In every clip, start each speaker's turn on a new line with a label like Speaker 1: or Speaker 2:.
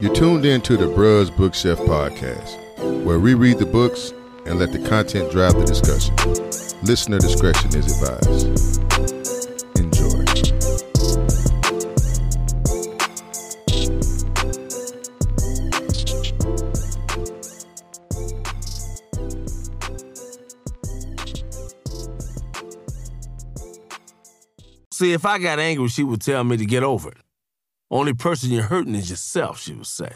Speaker 1: You're tuned in to the Bruz Bookshelf podcast, where we read the books and let the content drive the discussion. Listener discretion is advised. Enjoy.
Speaker 2: See, if I got angry, she would tell me to get over it. Only person you're hurting is yourself, she would say.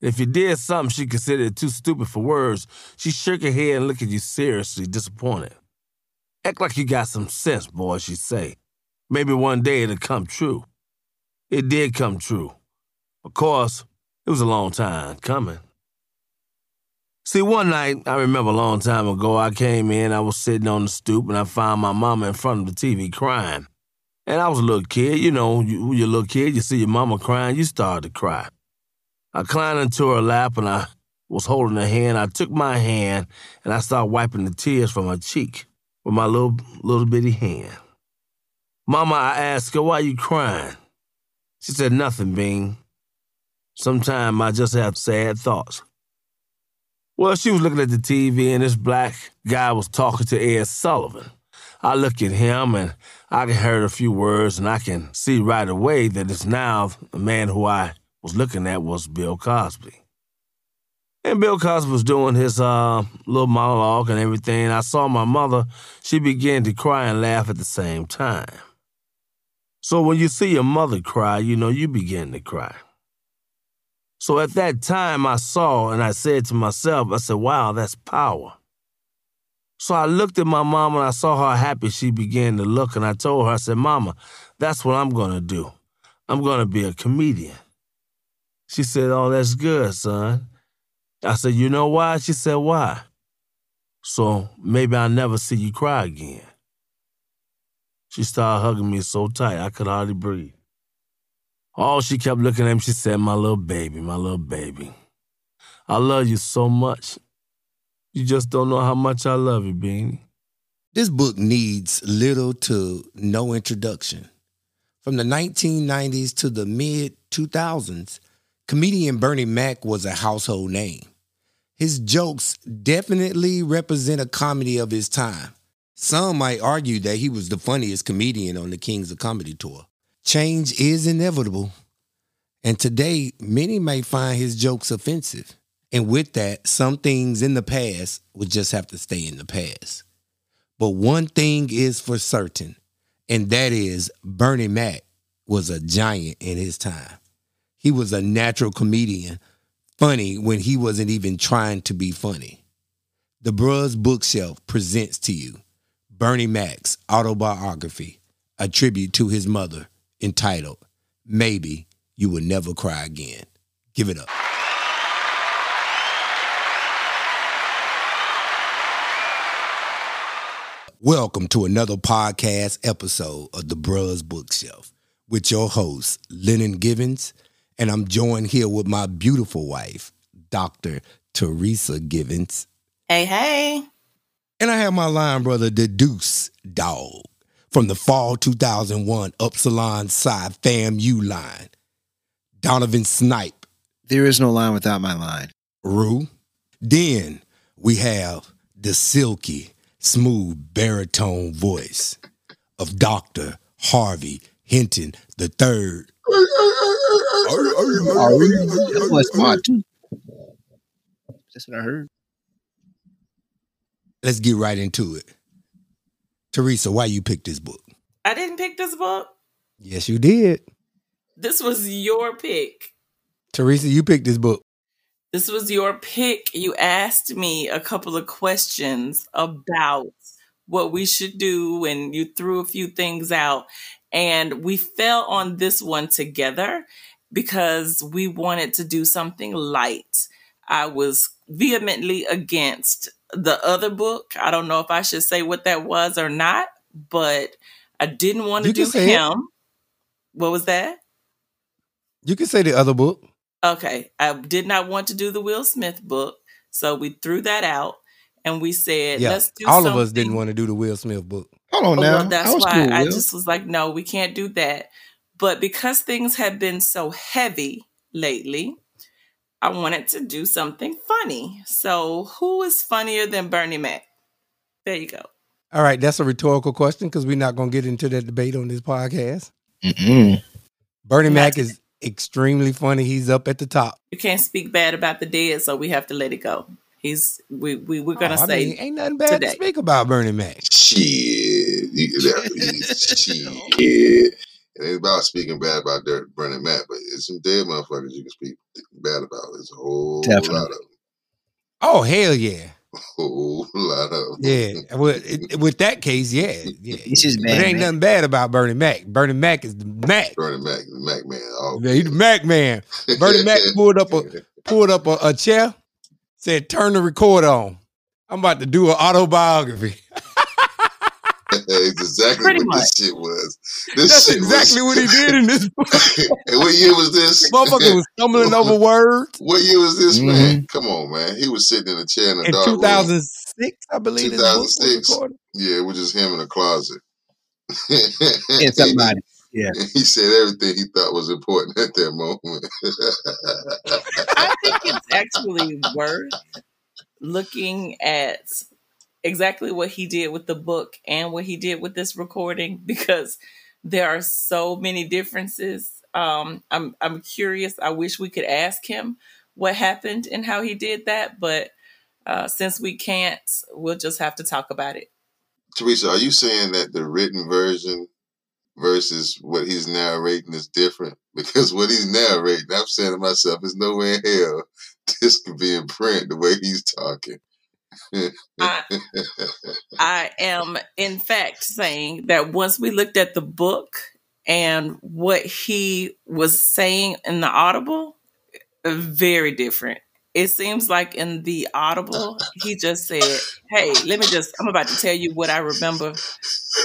Speaker 2: If you did something she considered too stupid for words, she'd shake her head and look at you seriously, disappointed. Act like you got some sense, boy, she'd say. Maybe one day it'll come true. It did come true. Of course, it was a long time coming. See, one night, I remember a long time ago, I came in, I was sitting on the stoop, and I found my mama in front of the TV crying. And I was a little kid, you know, you, you're a little kid, you see your mama crying, you start to cry. I climbed into her lap and I was holding her hand. I took my hand and I started wiping the tears from her cheek with my little little bitty hand. Mama, I asked her, why you crying? She said, nothing, Bean. Sometimes I just have sad thoughts. Well, she was looking at the TV and this black guy was talking to Ed Sullivan. I look at him and I can hear a few words and I can see right away that it's now the man who I was looking at was Bill Cosby. And Bill Cosby was doing his uh, little monologue and everything. I saw my mother, she began to cry and laugh at the same time. So when you see your mother cry, you know you begin to cry. So at that time, I saw and I said to myself, I said, wow, that's power. So I looked at my mom and I saw how happy she began to look, and I told her, I said, Mama, that's what I'm going to do. I'm going to be a comedian. She said, Oh, that's good, son. I said, You know why? She said, Why? So maybe I'll never see you cry again. She started hugging me so tight I could hardly breathe. Oh, she kept looking at me. She said, My little baby, my little baby. I love you so much. You just don't know how much I love you, Beanie.
Speaker 3: This book needs little to no introduction. From the 1990s to the mid 2000s, comedian Bernie Mac was a household name. His jokes definitely represent a comedy of his time. Some might argue that he was the funniest comedian on the Kings of Comedy tour. Change is inevitable, and today many may find his jokes offensive. And with that, some things in the past would just have to stay in the past. But one thing is for certain, and that is Bernie Mac was a giant in his time. He was a natural comedian, funny when he wasn't even trying to be funny. The Bruz Bookshelf presents to you Bernie Mac's autobiography, a tribute to his mother, entitled Maybe You Will Never Cry Again. Give it up. Welcome to another podcast episode of the Bruz Bookshelf with your host, Lennon Givens, and I'm joined here with my beautiful wife, Dr. Teresa Givens.
Speaker 4: Hey, hey.
Speaker 3: And I have my line brother, the Deuce Dog, from the fall 2001 Upsilon Psi FAMU line, Donovan Snipe,
Speaker 5: There is no line without my line.
Speaker 3: Rue. Then we have the silky, smooth baritone voice of Dr. Harvey Hinton the third.
Speaker 5: That was smart too. That's what I heard.
Speaker 3: Let's get right into it. Teresa, why you picked this book?
Speaker 4: I didn't pick this book.
Speaker 3: Yes, you did.
Speaker 4: This was your pick.
Speaker 3: Teresa, you picked this book.
Speaker 4: This was your pick. You asked me a couple of questions about what we should do, and you threw a few things out. And we fell on this one together because we wanted to do something light. I was vehemently against the other book. I don't know if I should say what that was or not, but I didn't want to do
Speaker 3: say it.
Speaker 4: him. What was that?
Speaker 3: You can say the other book.
Speaker 4: Okay, I did not want to do the Will Smith book, so we threw that out and we said,
Speaker 3: Yeah,
Speaker 4: let's do
Speaker 3: all of us didn't want to do the Will Smith book.
Speaker 5: Hold on
Speaker 4: Oh,
Speaker 5: now.
Speaker 4: well, that's
Speaker 5: I was
Speaker 4: why
Speaker 5: cool,
Speaker 4: I
Speaker 5: Will.
Speaker 4: just was like, no, we can't do that. But because things have been so heavy lately, I wanted to do something funny. So, who is funnier than Bernie Mac? There you go.
Speaker 3: All right, that's a rhetorical question because we're not going to get into that debate on this podcast.
Speaker 5: Mm-mm.
Speaker 3: Bernie Mac is extremely funny. He's up at the top.
Speaker 4: You can't speak bad about the dead, so we have to let it go. He's we we we're gonna
Speaker 3: Oh, I
Speaker 4: say
Speaker 3: mean, ain't nothing bad
Speaker 4: today.
Speaker 3: to speak about Bernie Mac.
Speaker 1: Shit. You, that, shit. It ain't about speaking bad about Derek Bernie Mac, but it's some dead motherfuckers you can speak bad about. There's a whole
Speaker 5: Definitely.
Speaker 1: lot of them.
Speaker 3: Oh hell yeah,
Speaker 1: Whole lot of them.
Speaker 3: yeah. Well, it, with that case, yeah, yeah.
Speaker 5: It's just bad.
Speaker 3: there ain't
Speaker 5: man.
Speaker 3: nothing bad about Bernie Mac. Bernie Mac is the Mac.
Speaker 1: Bernie Mac, the Mac man. All
Speaker 3: Yeah, He's the Mac man. Bernie Mac pulled up a pulled up a, a chair, said, "Turn the record on. I'm about to do an autobiography."
Speaker 1: It's exactly
Speaker 4: Pretty
Speaker 1: what
Speaker 4: much.
Speaker 1: this shit was. This
Speaker 3: That's
Speaker 1: shit
Speaker 3: exactly
Speaker 1: was,
Speaker 3: what he did in this book.
Speaker 1: and what year was this?
Speaker 3: Motherfucker was stumbling over words
Speaker 1: What year was this,
Speaker 3: Mm-hmm.
Speaker 1: man? Come on, man. He was sitting in a chair in a
Speaker 3: in
Speaker 1: dark room.
Speaker 3: 2006, I believe. this book was
Speaker 1: 2006. Yeah, it was just him in a closet.
Speaker 5: Yeah, somebody. Yeah.
Speaker 1: He said everything he thought was important at that moment.
Speaker 4: I think it's actually worth looking at exactly what he did with the book and what he did with this recording because there are so many differences. Um, I'm I'm curious. I wish we could ask him what happened and how he did that, but uh, since we can't, we'll just have to talk about it.
Speaker 1: Teresa, are you saying that the written version versus what he's narrating is different? Because what he's narrating, I'm saying to myself, there's no way in hell this could be in print the way he's talking.
Speaker 4: I, am, in fact, saying that once we looked at the book and what he was saying in the Audible, very different. It seems like in the Audible, he just said, Hey, let me just, I'm about to tell you what I remember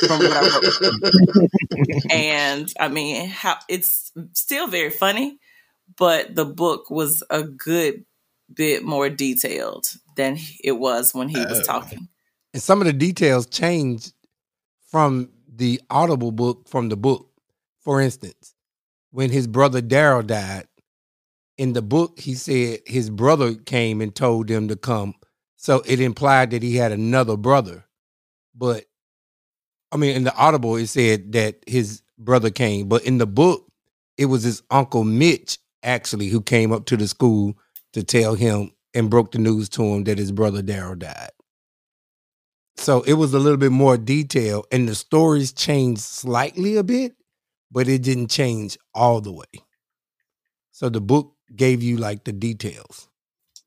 Speaker 4: from what I wrote. and I mean, how it's still very funny, but the book was a good bit more detailed than it was when he was
Speaker 3: Oh.
Speaker 4: talking.
Speaker 3: And some of the details changed from the Audible book from the book. For instance, when his brother Daryl died, in the book he said his brother came and told them to come. So it implied that he had another brother. But I mean, in the Audible, it said that his brother came. But in the book, it was his uncle Mitch actually who came up to the school to tell him and broke the news to him that his brother Daryl died. So it was a little bit more detail, and the stories changed slightly a bit, but it didn't change all the way. So the book gave you like the details.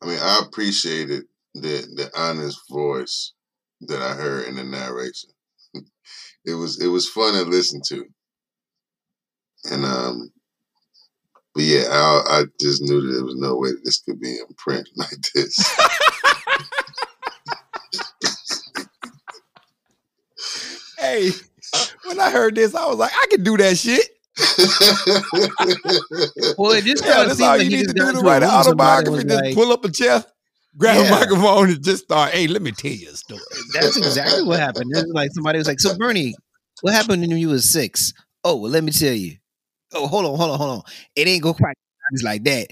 Speaker 1: I mean, I appreciated the the honest voice that I heard in the narration. It was it was fun to listen to, and um, but yeah, I I just knew that there was no way that this could be in print like this.
Speaker 3: Hey, when I heard this, I was like, I can do that shit.
Speaker 5: Well, it just
Speaker 3: Yeah,
Speaker 5: kinda
Speaker 3: that's all
Speaker 5: like
Speaker 3: you need to do
Speaker 5: got
Speaker 3: to write an autobiography. Just
Speaker 5: like-
Speaker 3: pull up a chair, grab
Speaker 5: Yeah.
Speaker 3: a microphone, and just start. Hey, let me tell you a story.
Speaker 5: That's exactly what happened. It was like somebody was like, "So Bernie, what happened when you was six? Oh, well, let me tell you. Oh, hold on, hold on, hold on. It ain't go quite just like that.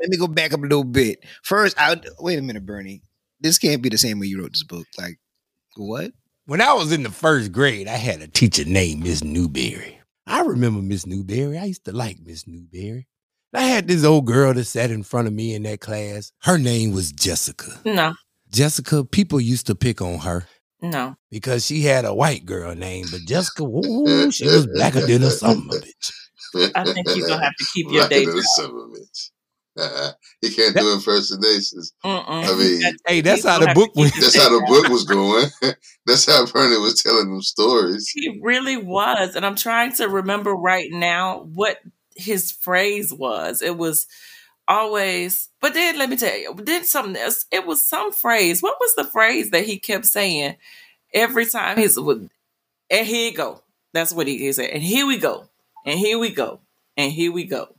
Speaker 5: Let me go back up a little bit. First, I wait a minute, Bernie. This can't be the same way you wrote this book. Like, what?
Speaker 3: When I was in the first grade, I had a teacher named Miss Newberry. I remember Miss Newberry. I used to like Miss Newberry. I had this old girl that sat in front of me in that class. Her name was Jessica.
Speaker 4: No,
Speaker 3: Jessica, people used to pick on her
Speaker 4: no.
Speaker 3: because she had a white girl name, but Jessica, ooh, she was blacker than a something bitch.
Speaker 4: I think you're gonna have to keep your
Speaker 1: Blacker
Speaker 4: day
Speaker 1: than a
Speaker 4: job.
Speaker 1: son of a. Uh-uh. He can't do impersonations.
Speaker 4: Mm-mm.
Speaker 1: I mean,
Speaker 3: Hey, that's how the book
Speaker 4: keep
Speaker 3: went.
Speaker 4: his
Speaker 1: That's how the book was going. That's how Bernie was telling them stories.
Speaker 4: He really was. And I'm trying to remember right now what his phrase was. It was always, but then let me tell you, then something else. It was some phrase. What was the phrase that he kept saying every time he's with, and here you go. That's what he, he said. And here we go. And here we go. And here we go.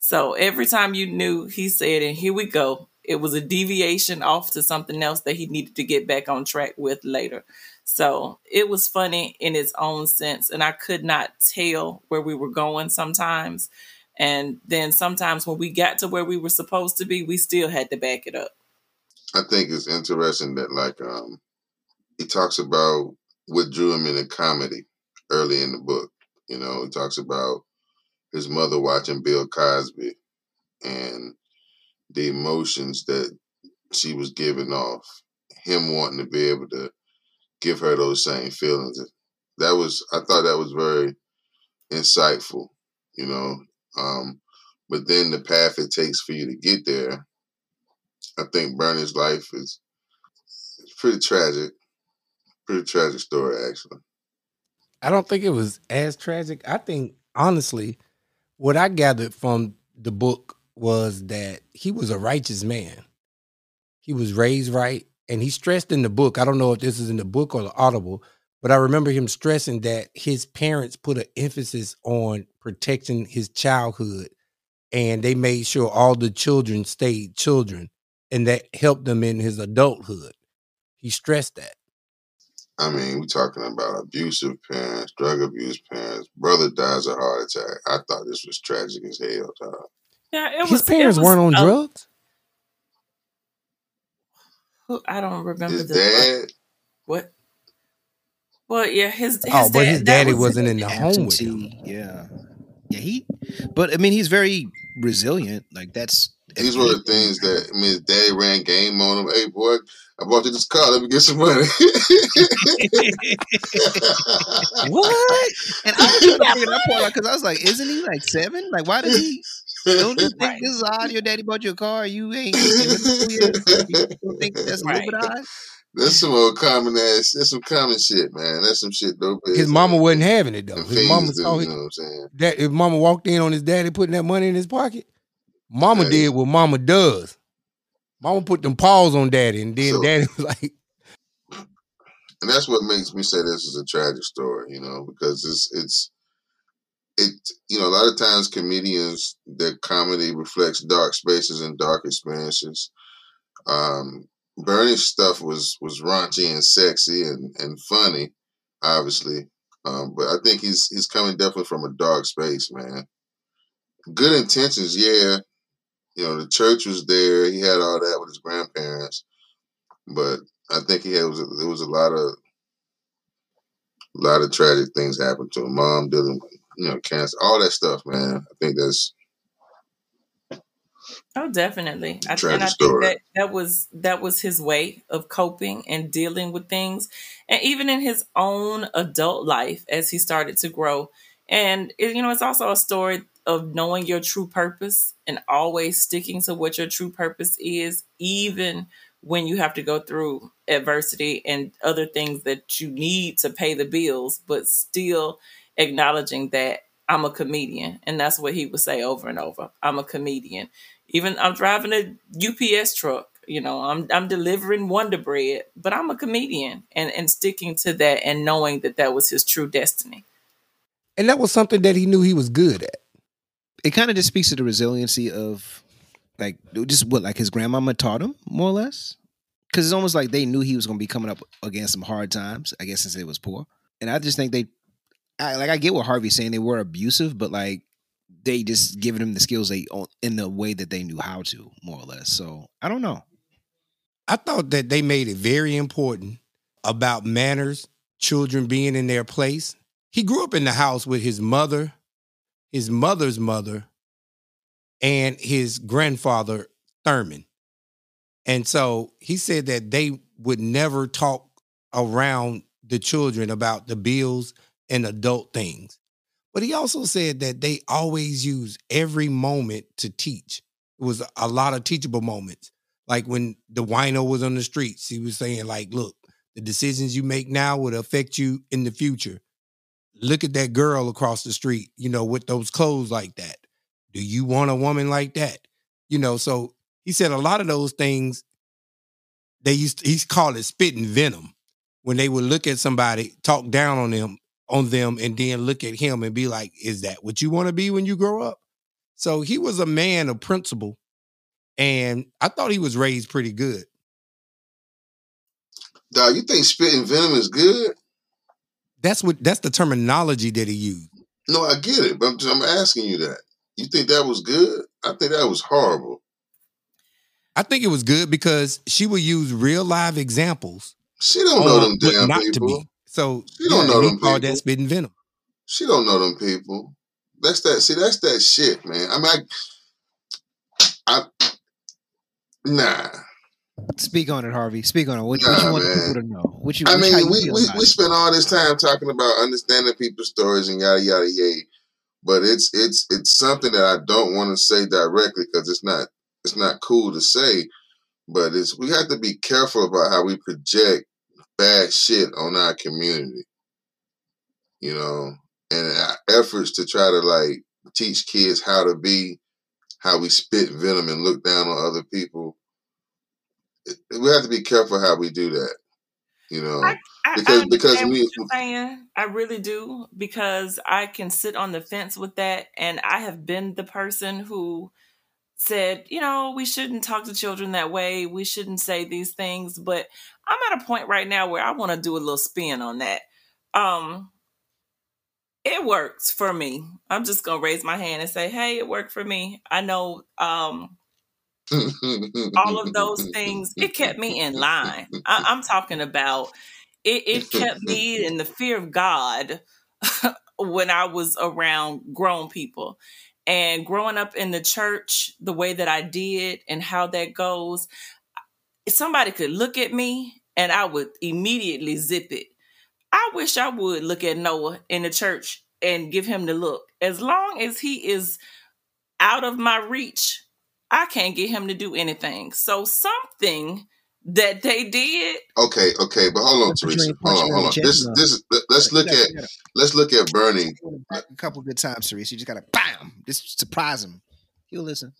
Speaker 4: So every time you knew he said, and here we go, it was a deviation off to something else that he needed to get back on track with later. So it was funny in its own sense. And I could not tell where we were going sometimes And then sometimes when we got to where we were supposed to be, we still had to back it up.
Speaker 1: I think it's interesting that like um he talks about what drew him into comedy early in the book. You know, he talks about his mother watching Bill Cosby and the emotions that she was giving off, him wanting to be able to give her those same feelings. That was I thought that was very insightful, you know. Um, but then the path it takes for you to get there, I think Bernie's life is pretty tragic. Pretty tragic story actually.
Speaker 3: I don't think it was as tragic. I think honestly, what I gathered from the book was that he was a righteous man. He was raised right. And he stressed in the book, I don't know if this is in the book or the audible, but I remember him stressing that his parents put an emphasis on protecting his childhood and they made sure all the children stayed children and that helped them in his adulthood. He stressed that.
Speaker 1: I mean, we're talking about abusive parents, drug abuse parents. Brother dies of heart attack. I thought this was tragic as hell, dog.
Speaker 4: Yeah, it
Speaker 3: His parents
Speaker 4: was,
Speaker 3: weren't on
Speaker 4: uh,
Speaker 3: drugs.
Speaker 4: who- I don't remember
Speaker 1: His
Speaker 4: the
Speaker 1: dad,
Speaker 4: what. Well, yeah, his, his
Speaker 3: Oh, but
Speaker 4: dad,
Speaker 3: his daddy
Speaker 4: was-
Speaker 3: wasn't in the home with him.
Speaker 5: Yeah, yeah. He, but I mean, he's very resilient. Like that's
Speaker 1: these were the things that I mean his daddy ran game on him. Hey boy, I bought you this car, let me get some money.
Speaker 5: what? And I was trying to figure that part out because I was like, isn't he like seven? Like, why does he? Don't you think
Speaker 4: Right.
Speaker 5: this is odd? Your daddy bought you a car. You ain't. in middle? You don't think that's a little bit odd?
Speaker 1: That's some old common ass. That's some common shit, man. That's some shit though.
Speaker 3: His mama wasn't having it though.
Speaker 1: the
Speaker 3: His mama
Speaker 1: fiends do,
Speaker 3: saw
Speaker 1: you know what I'm saying?
Speaker 3: that if mama walked in on his daddy putting that money in his pocket, mama
Speaker 1: Hey.
Speaker 3: did what mama does. Mama put them paws on daddy, and then
Speaker 1: So-
Speaker 3: daddy was like,
Speaker 1: and that's what makes me say this is a tragic story, you know, because it's it's it you know a lot of times comedians their comedy reflects dark spaces and dark experiences. Um, Bernie's stuff was was raunchy and sexy and and funny, obviously, um, but I think he's he's coming definitely from a dark space, man. Good intentions, yeah. You know, the church was there. He had all that with his grandparents, but I think he had was there was a lot of a lot of tragic things happened to him. Mom dealing with you know cancer, all that stuff, man. I think that's
Speaker 4: Oh, definitely. I,
Speaker 1: Tragic
Speaker 4: and I
Speaker 1: story.
Speaker 4: think that that was that was his way of coping and dealing with things, and even in his own adult life as he started to grow. And you know, it's also a story of knowing your true purpose and always sticking to what your true purpose is, even when you have to go through adversity and other things that you need to pay the bills, but still acknowledging that I'm a comedian. And that's what he would say over and over. I'm a comedian. Even I'm driving a UPS truck, you know, I'm I'm delivering Wonder Bread, but I'm a comedian and, and sticking to that and knowing that that was his true destiny.
Speaker 3: and that was something that he knew he was good at.
Speaker 5: It kind of just speaks to the resiliency of, like, just what like his grandmama taught him, more or less. Because it's almost like they knew he was going to be coming up against some hard times. I guess since they was poor, and I just think they, I, like, I get what Harvey's saying. They were abusive, but like, they just given him the skills they in the way that they knew how to, more or less. So I don't know.
Speaker 3: I thought that they made it very important about manners, children being in their place. He grew up in the house with his mother, his mother's mother, and his grandfather, Thurman. And so he said that they would never talk around the children about the bills and adult things. But he also said that they always use every moment to teach. It was a lot of teachable moments like when the wino was on the streets, he was saying, like, look, the decisions you make now would affect you in the future. Look at that girl across the street, you know, with those clothes like that. Do you want a woman like that? You know, so he said a lot of those things, they used to, he's called it spitting venom. When they would look at somebody, talk down on them, on them, and then look at him and be like, is that what you want to be when you grow up? So he was a man of principle and I thought he was raised pretty good.
Speaker 1: dog. You think spitting venom is good?
Speaker 3: That's what that's the terminology that he used.
Speaker 1: No, I get it, but I'm, I'm asking you that. You think that was good? I think that was horrible.
Speaker 3: I think it was good because she would use real live examples.
Speaker 1: She don't know them damn
Speaker 3: not to
Speaker 1: people.
Speaker 3: be. So
Speaker 1: She don't know them people.
Speaker 3: that spitting venom.
Speaker 1: She don't know them people. That's that. See, that's that shit, man. I mean, I, I nah.
Speaker 5: Speak on it, Harvey. Speak on it. What, what you want
Speaker 1: man.
Speaker 5: people to know? What you?
Speaker 1: I mean,
Speaker 5: you
Speaker 1: we, we, we spend all this time talking about understanding people's stories and yada yada yay, but it's it's it's something that I don't want to say directly because it's not it's not cool to say, but it's we have to be careful about how we project bad shit on our community, you know, and our efforts to try to like teach kids how to be, how we spit venom and look down on other people. We have to be careful how we do that, you know.
Speaker 4: I, I
Speaker 1: Because- because we-
Speaker 4: saying. I really do because I can sit on the fence with that, and I have been the person who said, you know, we shouldn't talk to children that way. We shouldn't say these things. But I'm at a point right now where I want to do a little spin on that. Um, it works for me. I'm just gonna raise my hand and say, hey, it worked for me. I know. Um, all of those things it kept me in line. I, i'm talking about it, it kept me in the fear of god when i was around grown people. And growing up in the church the way that i did and how that goes somebody could look at me and i would immediately zip it. I wish i would look at noah in the church and give him the look. As long as he is out of my reach I can't get him to do anything. So something that they did,
Speaker 1: Okay, okay, but hold on,
Speaker 5: That's what you
Speaker 1: Teresa.
Speaker 5: ain't
Speaker 1: Hold on, hold on.
Speaker 5: in
Speaker 1: This, this, let- let's look at let's look at Bernie.
Speaker 5: pull him back a couple good times, Therese. You just gotta bam, just surprise him. He'll listen.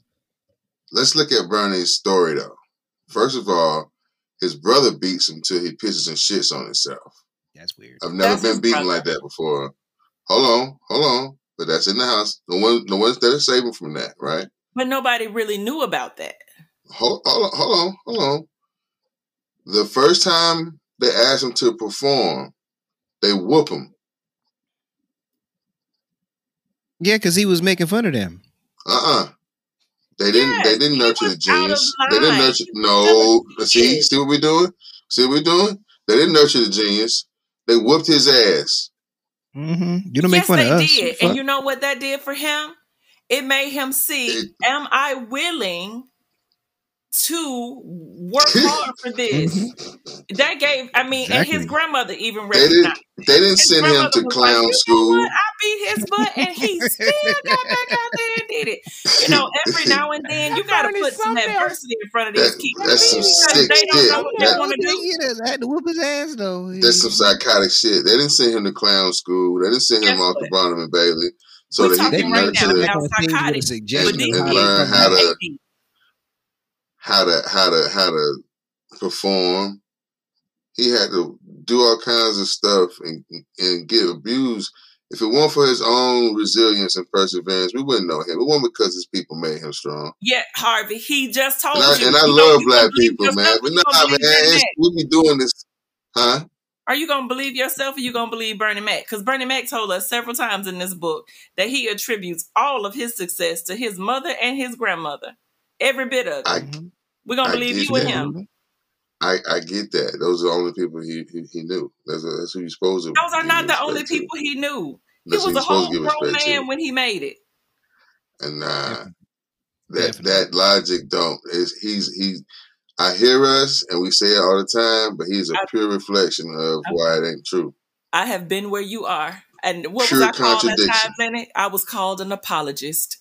Speaker 1: Let's look at Bernie's story though. First of all, his brother beats him till he pisses and shits on himself.
Speaker 5: That's weird.
Speaker 1: I've never
Speaker 4: That's his
Speaker 1: been beaten
Speaker 4: brother.
Speaker 1: like that before. Hold on, hold on. But that's in the house. The one, the ones that are saving from that, right?
Speaker 4: But nobody really knew about that.
Speaker 1: Hold, hold on, hold on, hold on. The first time they asked him to perform, they whoop him.
Speaker 5: Yeah, because he was making fun of them.
Speaker 1: Uh-uh. They didn't.
Speaker 4: Yes,
Speaker 1: they didn't nurture the
Speaker 4: was out of
Speaker 1: genius. They didn't nurture. No. See,
Speaker 4: kid.
Speaker 1: see what we're doing. See what we're doing. They didn't nurture the genius. They whooped his ass.
Speaker 5: Mm-hmm. You don't make
Speaker 4: yes,
Speaker 5: fun of us.
Speaker 4: did. And you know what that did for him? It made him see,
Speaker 1: It-
Speaker 4: am I willing to work hard for mm-hmm. this? That gave, I mean, and his grandmother even
Speaker 1: They didn't.
Speaker 4: recognized.
Speaker 1: They didn't
Speaker 4: His
Speaker 1: send him to clown
Speaker 4: like,
Speaker 1: school.
Speaker 4: I beat his butt and he still got back out there and did it. You know, every now and then you got to put some adversity in front of these
Speaker 1: That-
Speaker 4: kids
Speaker 1: that's some
Speaker 4: because
Speaker 1: sick
Speaker 4: they don't
Speaker 1: shit.
Speaker 4: know what
Speaker 1: That-
Speaker 4: they want to do.
Speaker 5: I had to whoop his ass though.
Speaker 1: That's some psychotic shit. They didn't send him to clown school. They didn't send him
Speaker 4: Guess
Speaker 1: off
Speaker 4: what?
Speaker 1: to Barnum and Bailey so
Speaker 4: We
Speaker 1: that he
Speaker 4: talking
Speaker 1: can
Speaker 4: right
Speaker 1: nurture
Speaker 4: now
Speaker 5: Back
Speaker 4: about
Speaker 5: on things with a
Speaker 4: psychotic. But
Speaker 5: of
Speaker 4: these
Speaker 1: and
Speaker 4: kids,
Speaker 1: learn
Speaker 5: to
Speaker 1: how to how to how to how to perform. He had to do all kinds of stuff and and get abused. If it weren't for his own resilience and perseverance, we wouldn't know him. It wasn't because his people made him strong.
Speaker 4: Yeah, Harvey, he just told
Speaker 1: And I,
Speaker 4: you.
Speaker 1: and I
Speaker 4: you
Speaker 1: love black people, man. But
Speaker 4: you
Speaker 1: nah, man,
Speaker 4: believe Bernie
Speaker 1: it's,
Speaker 4: Mac?
Speaker 1: we be doing this, huh?
Speaker 4: Are you gonna believe yourself or you gonna believe Bernie Mac? Because Bernie Mac told us several times in this book that he attributes all of his success to his mother and his grandmother. Every bit of it.
Speaker 1: I mm-hmm.
Speaker 4: We're gonna believe
Speaker 1: get
Speaker 4: you and him.
Speaker 1: I, I get that. Those are the only people he he, he knew. That's that's who you're supposed to.
Speaker 4: Those are not the
Speaker 1: respect
Speaker 4: only
Speaker 1: to.
Speaker 4: people he knew. He
Speaker 1: That's who
Speaker 4: was a
Speaker 1: supposed
Speaker 4: whole
Speaker 1: to give
Speaker 4: grown man
Speaker 1: to.
Speaker 4: when he made it.
Speaker 1: And nah, uh, that
Speaker 5: Definitely.
Speaker 1: that logic don't is he's he's. I hear us and we say it all the time, but he's a
Speaker 4: I-
Speaker 1: pure reflection of why it ain't true.
Speaker 4: I have been where you are. And what
Speaker 1: Pure
Speaker 4: was I called at
Speaker 1: contradiction.
Speaker 4: times? I was called an apologist.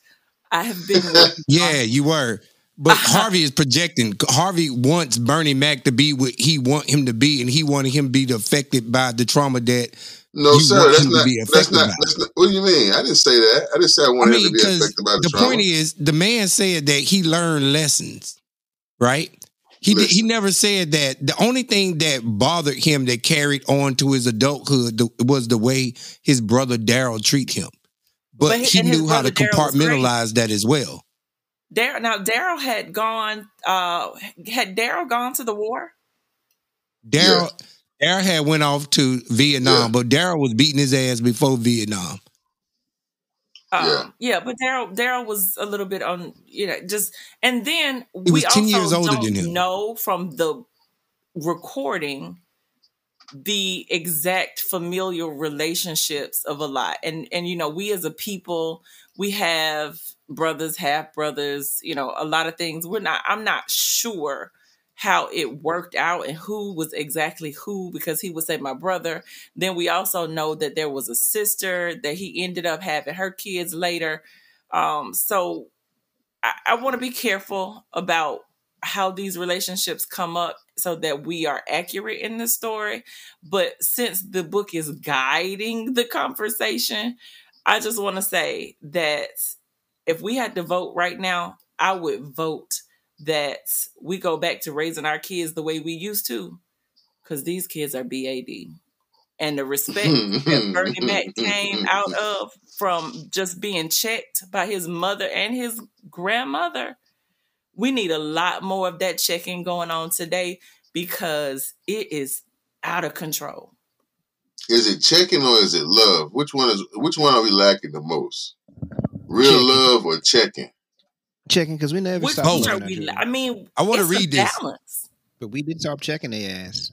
Speaker 4: I have been where
Speaker 3: Yeah, you were. But Harvey is projecting. Harvey wants Bernie Mac to be what he want him to be, and he wanted him to be affected by the trauma that.
Speaker 1: No,
Speaker 3: You
Speaker 1: sir,
Speaker 3: want
Speaker 1: that's
Speaker 3: him to
Speaker 1: not,
Speaker 3: be
Speaker 1: that's not. That's not. What do you mean? I didn't say that. I didn't say I
Speaker 3: I mean,
Speaker 1: him to be
Speaker 3: because
Speaker 1: affected by the,
Speaker 3: the
Speaker 1: trauma.
Speaker 3: The point is, the man said that he learned lessons, right? He did, he never said that. The only thing that bothered him that carried on to his adulthood was the way his brother Daryl treat him. But,
Speaker 4: But he-
Speaker 3: knew how to
Speaker 4: brother Daryl was great.
Speaker 3: compartmentalize that as well.
Speaker 4: Daryl now Daryl had gone uh had Daryl gone to the war?
Speaker 3: Daryl Daryl had went off to Vietnam,
Speaker 1: Yeah.
Speaker 3: but Daryl was beating his ass before Vietnam.
Speaker 4: Um,
Speaker 1: Yeah.
Speaker 4: yeah, but Daryl Daryl was a little bit on, you know, just and then
Speaker 3: He
Speaker 4: we
Speaker 3: 10
Speaker 4: also
Speaker 3: years older
Speaker 4: don't
Speaker 3: than him.
Speaker 4: know from the recording the exact familial relationships of a lot and and you know we as a people we have brothers half brothers you know a lot of things we're not i'm not sure how it worked out and who was exactly who because he would say my brother then we also know that there was a sister that he ended up having her kids later um so i, I want to be careful about how these relationships come up so that we are accurate in the story. But since the book is guiding the conversation, I just want to say that if we had to vote right now, I would vote that we go back to raising our kids the way we used to, because these kids are BAD. And the respect that Bernie Mac came out of from just being checked by his mother and his grandmother we need a lot more of that checking going on today because it is out of control.
Speaker 1: Is it checking or is it love? Which one is which one are we lacking the most? Real
Speaker 5: Checking.
Speaker 1: love or checking?
Speaker 5: Checking because we never
Speaker 4: Which
Speaker 5: stopped
Speaker 4: are we? I mean,
Speaker 3: I wanna read this.
Speaker 4: balance.
Speaker 5: but we did stop checking their ass.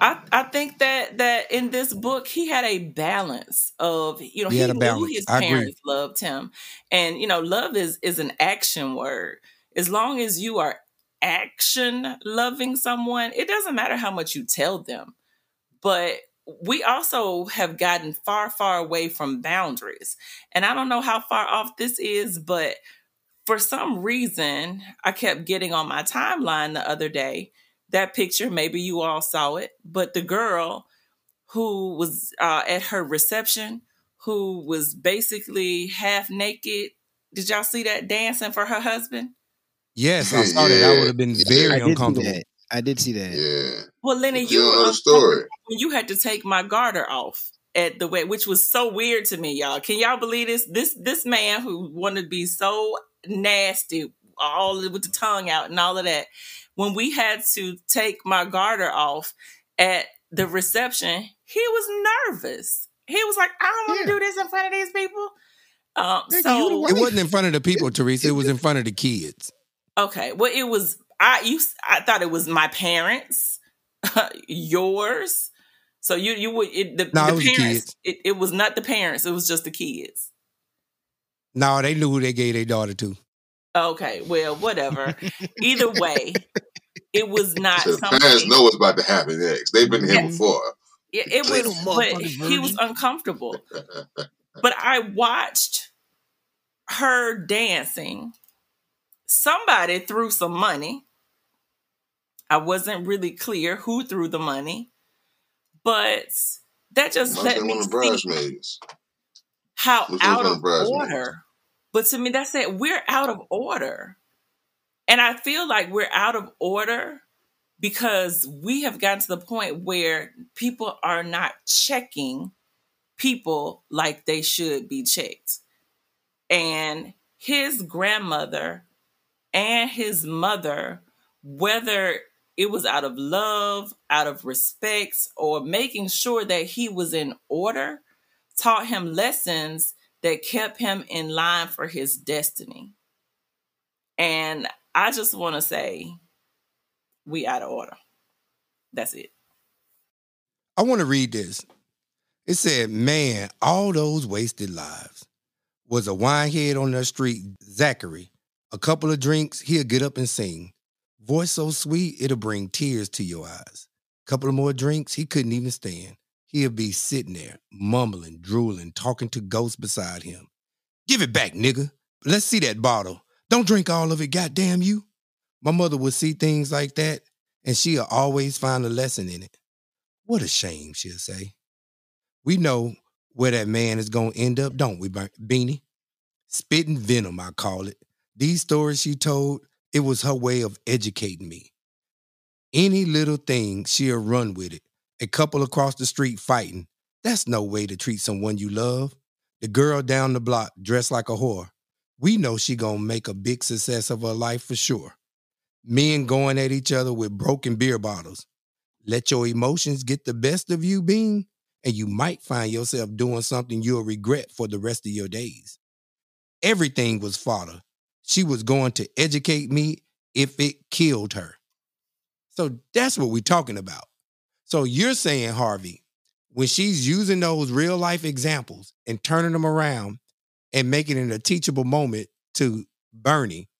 Speaker 4: I, I think that that in this book he had a balance of you know
Speaker 3: He
Speaker 4: he, knew his
Speaker 3: I agree.
Speaker 4: parents loved him and you know love is is an action word as long as you are action loving someone it doesn't matter how much you tell them but we also have gotten far far away from boundaries and I don't know how far off this is but for some reason I kept getting on my timeline the other day that picture maybe you all saw it but the girl who was uh, at her reception who was basically half naked did y'all see that dancing for her husband
Speaker 3: Yes, I saw that. I would have been very
Speaker 5: I
Speaker 3: uncomfortable.
Speaker 5: that. I did see that.
Speaker 1: Yeah.
Speaker 4: well lenny
Speaker 1: You
Speaker 4: you were
Speaker 1: know the story.
Speaker 4: when you had to take my garter off at the way which was so weird to me y'all can y'all believe this this this man who wanted to be so nasty all with the tongue out and all of that when we had to take my garter off at the reception he was nervous he was like i don't want to
Speaker 5: Yeah.
Speaker 4: do this in front of these people um,
Speaker 5: Nigga, you the
Speaker 4: so
Speaker 3: It wasn't in front of the people, Teresa. It was in front of the kids.
Speaker 4: Okay. Well, it was I you I thought it was my parents, yours. So you you would it, the,
Speaker 3: No,
Speaker 4: the
Speaker 3: it was the
Speaker 4: parents.
Speaker 3: kids.
Speaker 4: It, it was not the parents. It was just the kids.
Speaker 3: No, they knew who they gave their daughter to.
Speaker 4: Okay. Well, whatever. Either way, it was not
Speaker 1: So the
Speaker 4: something.
Speaker 1: parents know what's about to happen next. They've been here
Speaker 4: Yes.
Speaker 1: before.
Speaker 4: It, it was, but he was uncomfortable. but I watched her dancing. Somebody threw some money. I wasn't really clear who threw the money, but that just
Speaker 1: Must
Speaker 4: let me
Speaker 1: one the
Speaker 4: see
Speaker 1: bridesmaids.
Speaker 4: how
Speaker 1: Which
Speaker 4: out
Speaker 1: of
Speaker 4: of
Speaker 1: the bridesmaids.
Speaker 4: order. But to me, that's it. We're out of order. And I feel like we're out of order because we have gotten to the point where people are not checking people like they should be checked. And his grandmother and his mother, whether it was out of love, out of respect, or making sure that he was in order, taught him lessons that kept him in line for his destiny. And I just want to say, we out of order. That's it.
Speaker 3: I want to read this. It said, Man, all those wasted lives. Was a winehead on the street, Zachary. A couple of drinks, he'll get up and sing. Voice so sweet, it'll bring tears to your eyes. Couple of more drinks, he couldn't even stand. He'll be sitting there, mumbling, drooling, talking to ghosts beside him. Give it back, nigga. Let's see that bottle. Don't drink all of it, goddamn you. My mother would see things like that, and she'll always find a lesson in it. What a shame, she'll say. We know where that man is going to end up, don't we, Beanie? Spitting venom, I call it. These stories she told, it was her way of educating me. Any little thing, she'll run with it. A couple across the street fighting. That's no way to treat someone you love. The girl down the block dressed like a whore. We know she gonna make a big success of her life for sure. Men going at each other with broken beer bottles. Let your emotions get the best of you, Bean, and you might find yourself doing something you'll regret for the rest of your days. everything was fodder. She was going to educate me if it killed her. So that's what we're talking about. So you're saying, Harvey, when she's using those real life examples and turning them around and making it a teachable moment to Bernie,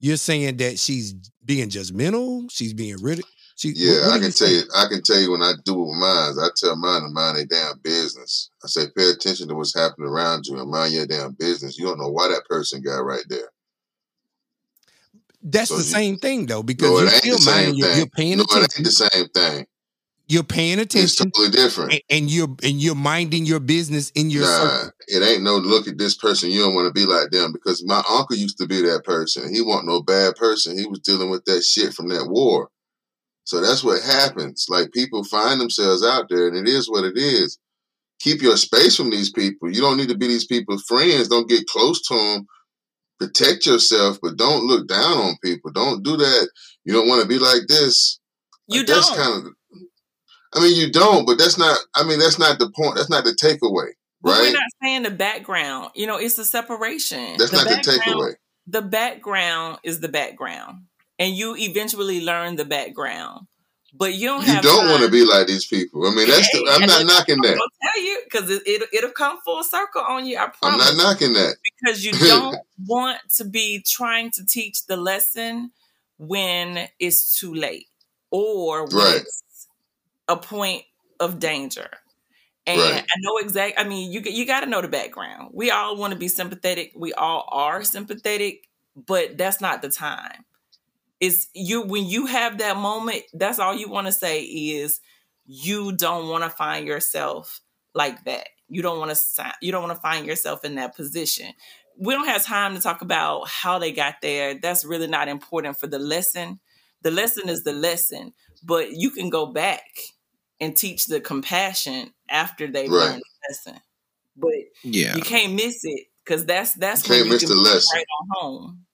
Speaker 3: you're saying that she's being judgmental, she's being ridiculed. She,
Speaker 1: Yeah, I can tell
Speaker 3: saying?
Speaker 1: you. I can tell you when I do it with mine. I tell mine to mind their damn business. I say, pay attention to what's happening around you and mind your damn business. You don't know why that person got right there.
Speaker 3: That's
Speaker 1: So
Speaker 3: the
Speaker 1: you-
Speaker 3: same thing though, because
Speaker 1: No,
Speaker 3: you're still minding, you're, you're paying
Speaker 1: no, it ain't
Speaker 3: attention.
Speaker 1: the same thing.
Speaker 3: You're paying attention.
Speaker 1: It's totally different.
Speaker 3: and, and you're and you're minding your business in your
Speaker 1: Nah,
Speaker 3: circle.
Speaker 1: it ain't no look at this person. You don't want to be like them because my uncle used to be that person. He wasn't no bad person. He was dealing with that shit from that war. So that's what happens. Like people find themselves out there, and it is what it is. Keep your space from these people. You don't need to be these people's friends. Don't get close to them. Protect yourself, but don't look down on people. Don't do that. You don't want to be like this.
Speaker 4: You
Speaker 1: Like, that's
Speaker 4: don't.
Speaker 1: kind of. I mean, you don't, but that's not. I mean, that's not the point. That's not the takeaway,
Speaker 4: But we're not saying the background. You know, it's the separation.
Speaker 1: That's
Speaker 4: the
Speaker 1: not the takeaway.
Speaker 4: The background is the background, and you eventually learn the background. But you don't
Speaker 1: You don't want to be like these people. I mean, that's the, I'm not knocking that.
Speaker 4: gonna tell you because it, it, it'll come full circle on you. I
Speaker 1: I'm not knocking that.
Speaker 4: because you don't want to be trying to teach the lesson when it's too late or when
Speaker 1: Right.
Speaker 4: it's a point of danger. And
Speaker 1: Right.
Speaker 4: I know exact. I mean, you you got to know the background. We all want to be sympathetic. We all are sympathetic, but that's not the time. Is you when you have that moment? That's all you want to say is you don't want to find yourself like that. You don't want to. You don't want to find yourself in that position. We don't have time to talk about how they got there. That's really not important for the lesson. The lesson is the lesson, but you can go back and teach the compassion after they
Speaker 1: Right.
Speaker 4: learn the lesson. But
Speaker 5: Yeah.
Speaker 4: you can't miss it because that's that's
Speaker 1: You
Speaker 4: when
Speaker 1: can't
Speaker 4: you
Speaker 1: miss
Speaker 4: can
Speaker 1: the lesson.
Speaker 4: right on home.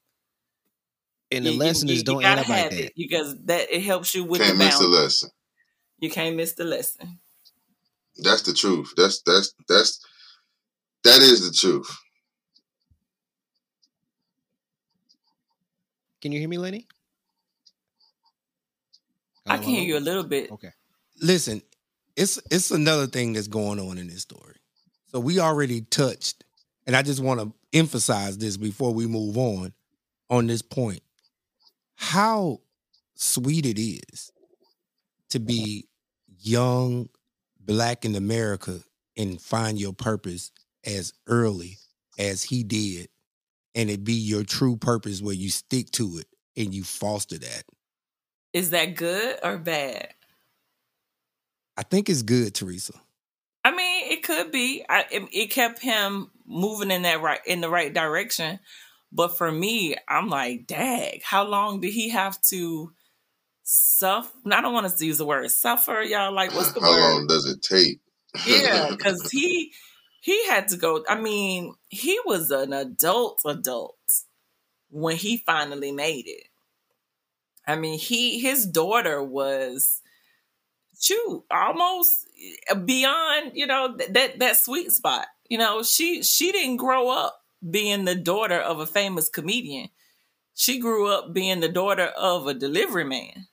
Speaker 5: And the
Speaker 4: You- you-
Speaker 5: lesson
Speaker 4: you-
Speaker 5: is
Speaker 4: you
Speaker 5: don't
Speaker 4: gotta
Speaker 5: end up like that.
Speaker 4: because that it helps you with
Speaker 1: Can't
Speaker 4: the
Speaker 1: miss the lesson.
Speaker 4: You can't miss the lesson.
Speaker 1: That's the truth. That's that's that's that is the truth.
Speaker 5: Can you hear me, Lenny?
Speaker 4: I
Speaker 5: Hello,
Speaker 4: can hear you a little bit.
Speaker 5: Okay.
Speaker 3: Listen, it's it's another thing that's going on in this story. So we already touched, and I just want to emphasize this before we move on on this point. How sweet it is to be young, black in America and find your purpose as early as he did, and it be your true purpose where you stick to it and you foster that.
Speaker 4: Is that good or bad?
Speaker 3: I think it's good, Teresa.
Speaker 4: I mean, it could be. I, it, it kept him moving in that right in the right direction. But for me, I'm like, dag, how long did he have to suffer? I don't want to use the word suffer, y'all. Like, what's the
Speaker 1: How
Speaker 4: word?
Speaker 1: How long does it take?
Speaker 4: yeah, because he he had to go. I mean, he was an adult adult when he finally made it. I mean, he his daughter was shoot almost eh, beyond you know th- that that sweet spot. You know, she she didn't grow up being the daughter of a famous comedian. She grew up being the daughter of a delivery man.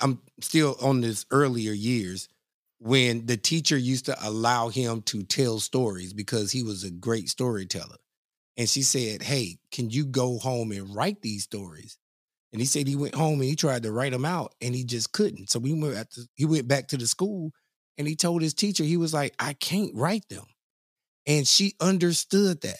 Speaker 3: I'm still on this earlier years when the teacher used to allow him to tell stories because he was a great storyteller. And she said, Hey, can you go home and write these stories? And he said he went home and he tried to write them out and he just couldn't. So we went at the, he went back to the school and he told his teacher, he was like, I can't write them. And she understood that.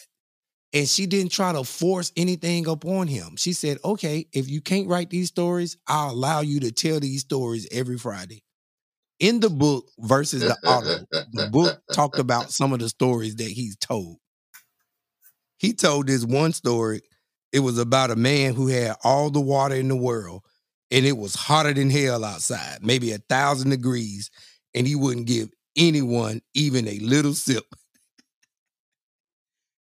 Speaker 3: And she didn't try to force anything upon him. She said, okay, if you can't write these stories, I'll allow you to tell these stories every Friday. In the book versus the auto, the book talked about some of the stories that he's told. He told this one story. It was about a man who had all the water in the world, and it was hotter than hell outside, maybe a thousand degrees, and he wouldn't give anyone even a little sip.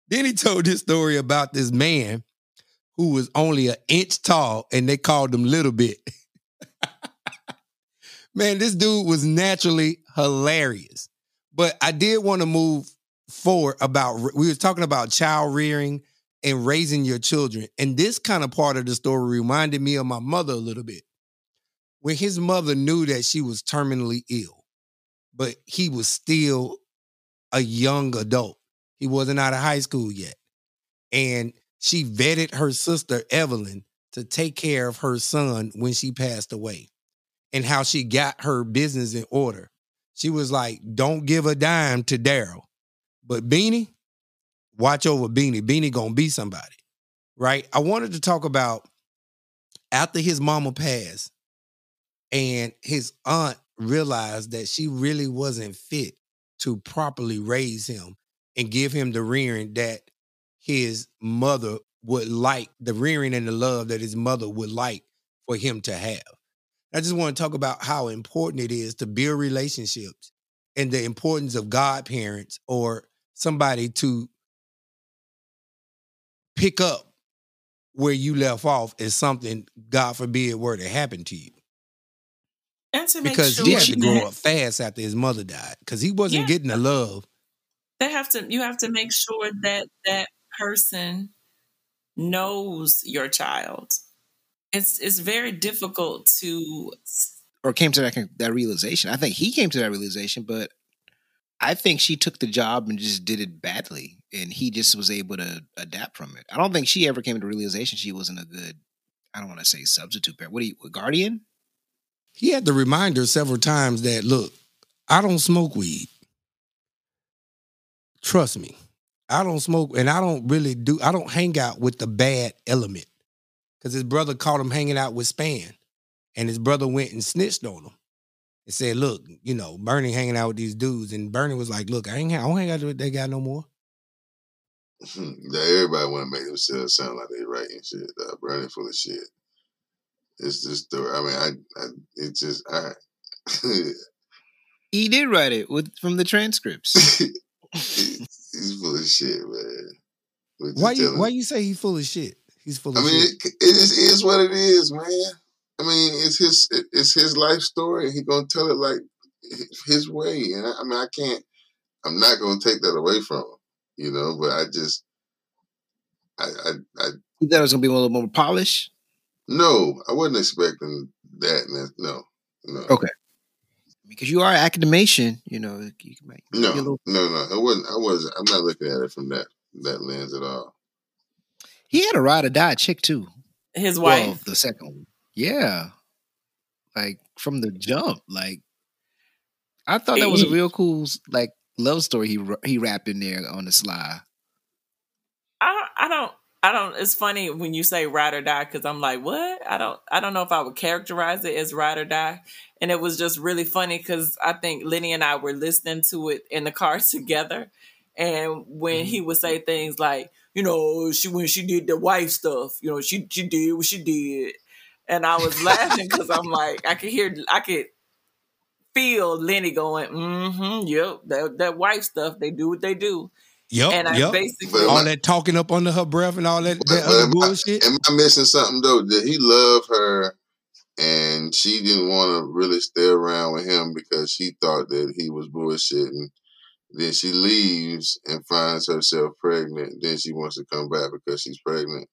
Speaker 3: Then he told this story about this man who was only an inch tall, and they called him Little Bit. man, this dude was naturally hilarious. But I did want to move forward about we were talking about child rearing and raising your children, and this kind of part of the story reminded me of my mother a little bit. When his mother knew that she was terminally ill, but he was still a young adult. He wasn't out of high school yet. And she vetted her sister Evelyn to take care of her son when she passed away and how she got her business in order. She was like, don't give a dime to Daryl. But Beanie, watch over Beanie. Beanie gonna be somebody. Right? I wanted to talk about after his mama passed and his aunt realized that she really wasn't fit to properly raise him and give him the rearing that his mother would like, the rearing and the love that his mother would like for him to have. I just want to talk about how important it is to build relationships and the importance of godparents or somebody to pick up where you left off if something, God forbid, were to happen to you.
Speaker 4: And to
Speaker 3: Because
Speaker 4: make
Speaker 3: he had to grow up fast after his mother died because he wasn't
Speaker 4: Yeah.
Speaker 3: getting the love.
Speaker 4: they have to you have to make sure that that person knows your child. It's it's very difficult to
Speaker 5: or came to that that realization. I think he came to that realization, but I think she took the job and just did it badly, and he just was able to adapt from it. I don't think she ever came to realization she wasn't a good. I don't want to say substitute parent. What do you a guardian?
Speaker 3: He had to remind her several times that, look, I don't smoke weed. Trust me. I don't smoke and I don't really do, I don't hang out with the bad element. Because his brother caught him hanging out with Span. And his brother went and snitched on him and said, look, you know, Bernie hanging out with these dudes. And Bernie was like, look, I ain't I don't hang out with that guy no more.
Speaker 1: yeah, everybody want to make themselves sound like they right and shit. Uh, Bernie full of shit. It's just the. I mean, I. I it just. I.
Speaker 5: He did write it with from the transcripts.
Speaker 1: he's full of shit, man.
Speaker 3: Why you why you say he's full of shit? He's full
Speaker 1: I mean,
Speaker 3: shit.
Speaker 1: it, it just is what it is, man. I mean, it's his it's his life story. He gonna tell it like his way, and I, I mean, I can't. I'm not gonna take that away from him, you know. But I just, I, I, I
Speaker 5: you thought it was gonna be a little more polished.
Speaker 1: no, I wasn't expecting that. and that- No, no,
Speaker 5: Okay. Because you are an academician, you know, you can make
Speaker 1: no,
Speaker 5: little-
Speaker 1: no, no. I wasn't. I wasn't. I'm not looking at it from that that lens at all.
Speaker 5: He had a ride or die chick too.
Speaker 4: his
Speaker 5: Well,
Speaker 4: wife.
Speaker 5: the second one. Yeah. Like from the jump. Like I thought that was a real cool like love story he he rapped in there on the sly.
Speaker 4: I I don't I don't. It's funny when you say ride or die because I'm like, what? I don't I don't know if I would characterize it as ride or die. And it was just really funny because I think Lenny and I were listening to it in the car together, and when he mm-hmm. would say things like, you know, she when she did the wife stuff, you know, she she did what she did, and I was laughing because I'm like, I could hear, I could feel Lenny going, mm-hmm, yep, that that wife stuff, they do what they do,
Speaker 3: Yep,
Speaker 4: and I
Speaker 3: yep.
Speaker 4: basically.
Speaker 3: all that talking up under her breath and all that,
Speaker 1: But,
Speaker 3: that
Speaker 1: but am,
Speaker 3: bullshit.
Speaker 1: I, am I missing something though? Did he love her and she didn't want to really stay around with him because she thought that he was bullshitting? Then she leaves and finds herself pregnant. Then she wants to come back because she's pregnant.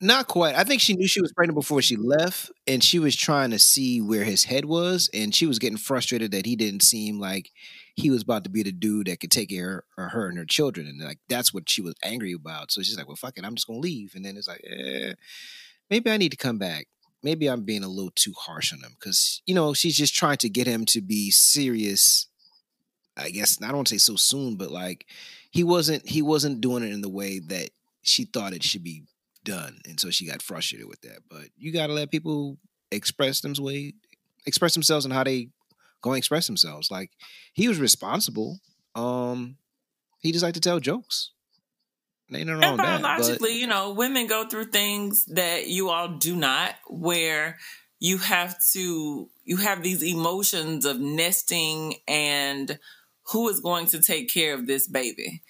Speaker 5: Not quite. I think she knew she was pregnant before she left, and she was trying to see where his head was, and she was getting frustrated that he didn't seem like he was about to be the dude that could take care of her and her children, and like that's what she was angry about. So she's like, "Well, fuck it, I'm just gonna leave." And then it's like, eh, maybe I need to come back. Maybe I'm being a little too harsh on him because you know she's just trying to get him to be serious. I guess I don't want to say so soon, but like he wasn't he wasn't doing it in the way that she thought it should be done, and so she got frustrated with that. But you got to let people express them way, express themselves and how they going to express themselves. Like he was responsible. Um, he just like to tell jokes. Ain't nothing wrong
Speaker 4: And biologically,
Speaker 5: But
Speaker 4: you know, women go through things that you all do not, where you have to, you have these emotions of nesting and who is going to take care of this baby.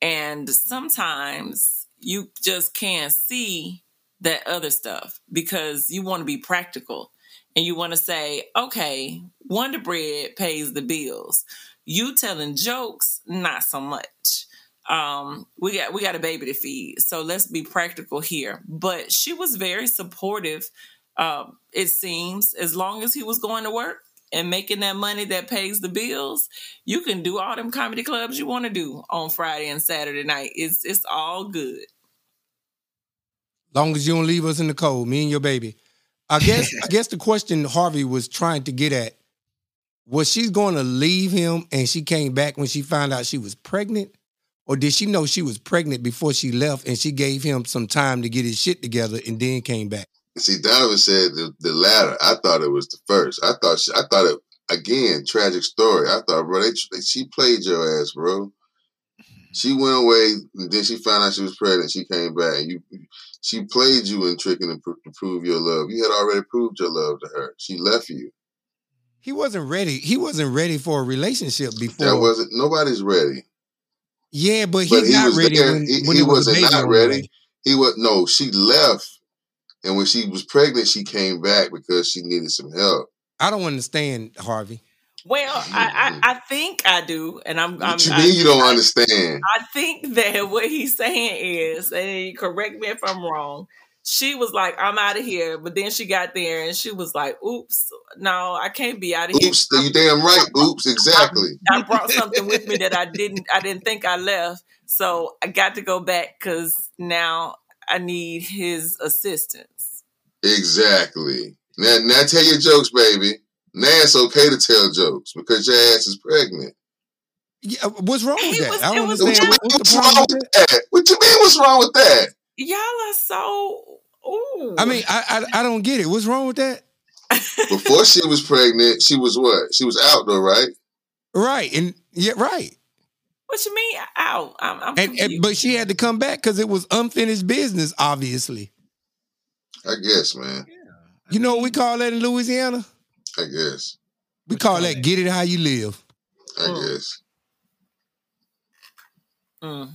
Speaker 4: And sometimes you just can't see that other stuff because you want to be practical and you want to say, okay, Wonder Bread pays the bills. You telling jokes, not so much. Um, we got we got a baby to feed, so let's be practical here. But she was very supportive. Um, it seems as long as he was going to work and making that money that pays the bills, you can do all them comedy clubs you want to do on Friday and Saturday night. It's it's all good.
Speaker 3: Long as you don't leave us in the cold, me and your baby. I guess I guess the question Harvey was trying to get at was she's going to leave him and she came back when she found out she was pregnant? Or did she know she was pregnant before she left and she gave him some time to get his shit together and then came back?
Speaker 1: See, Donovan said the, the latter. I thought it was the first. I thought she, I thought it again. Tragic story. I thought, bro, they, she played your ass, bro. She went away, and then she found out she was pregnant. She came back, you, she played you in tricking to, pr- to prove your love. You had already proved your love to her. She left you.
Speaker 3: He wasn't ready. He wasn't ready for a relationship before.
Speaker 1: That wasn't. Nobody's ready.
Speaker 3: yeah, but he
Speaker 1: But he
Speaker 3: got
Speaker 1: was
Speaker 3: ready
Speaker 1: there.
Speaker 3: when,
Speaker 1: He,
Speaker 3: when
Speaker 1: he
Speaker 3: it was baby
Speaker 1: not ready. He was no. She left, and when she was pregnant, she came back because she needed some help.
Speaker 3: I don't understand, Harvey.
Speaker 4: Well, I, I, I think I do, and I'm. I'm
Speaker 1: What you
Speaker 4: I,
Speaker 1: mean you don't
Speaker 4: I,
Speaker 1: understand?
Speaker 4: I think that what he's saying is, and correct me if I'm wrong. She was like, "I'm out of here," but then she got there and she was like, "Oops, no, I can't be out of here.
Speaker 1: Oops, you damn right. Oops, exactly.
Speaker 4: I brought something with me that I didn't. I didn't think I left, so I got to go back because now I need his assistance."
Speaker 1: Exactly. Now, now tell your jokes, baby. Now it's okay to tell jokes because your ass is pregnant.
Speaker 3: Yeah, uh, what's wrong with
Speaker 4: It
Speaker 3: that?
Speaker 4: was-
Speaker 3: I don't
Speaker 4: was
Speaker 1: What you mean?
Speaker 3: What's
Speaker 1: What's wrong
Speaker 3: with
Speaker 1: with
Speaker 3: that?
Speaker 1: that? What you mean? What's wrong with that?
Speaker 4: Y'all are so. Ooh.
Speaker 3: I mean, I, I I don't get it. What's wrong with that?
Speaker 1: Before she was pregnant, she was what? She was out though, right?
Speaker 3: Right, and yeah, right.
Speaker 4: what you mean? Out? I'm. I'm
Speaker 3: And, and but she had to come back because it was unfinished business. Obviously,
Speaker 1: I guess, man.
Speaker 3: you know what we call that in Louisiana?
Speaker 1: I guess.
Speaker 3: We
Speaker 5: What
Speaker 3: call
Speaker 5: call
Speaker 3: that
Speaker 5: that?
Speaker 3: "get it how you live."
Speaker 1: I
Speaker 4: Mm.
Speaker 1: guess.
Speaker 4: Mm.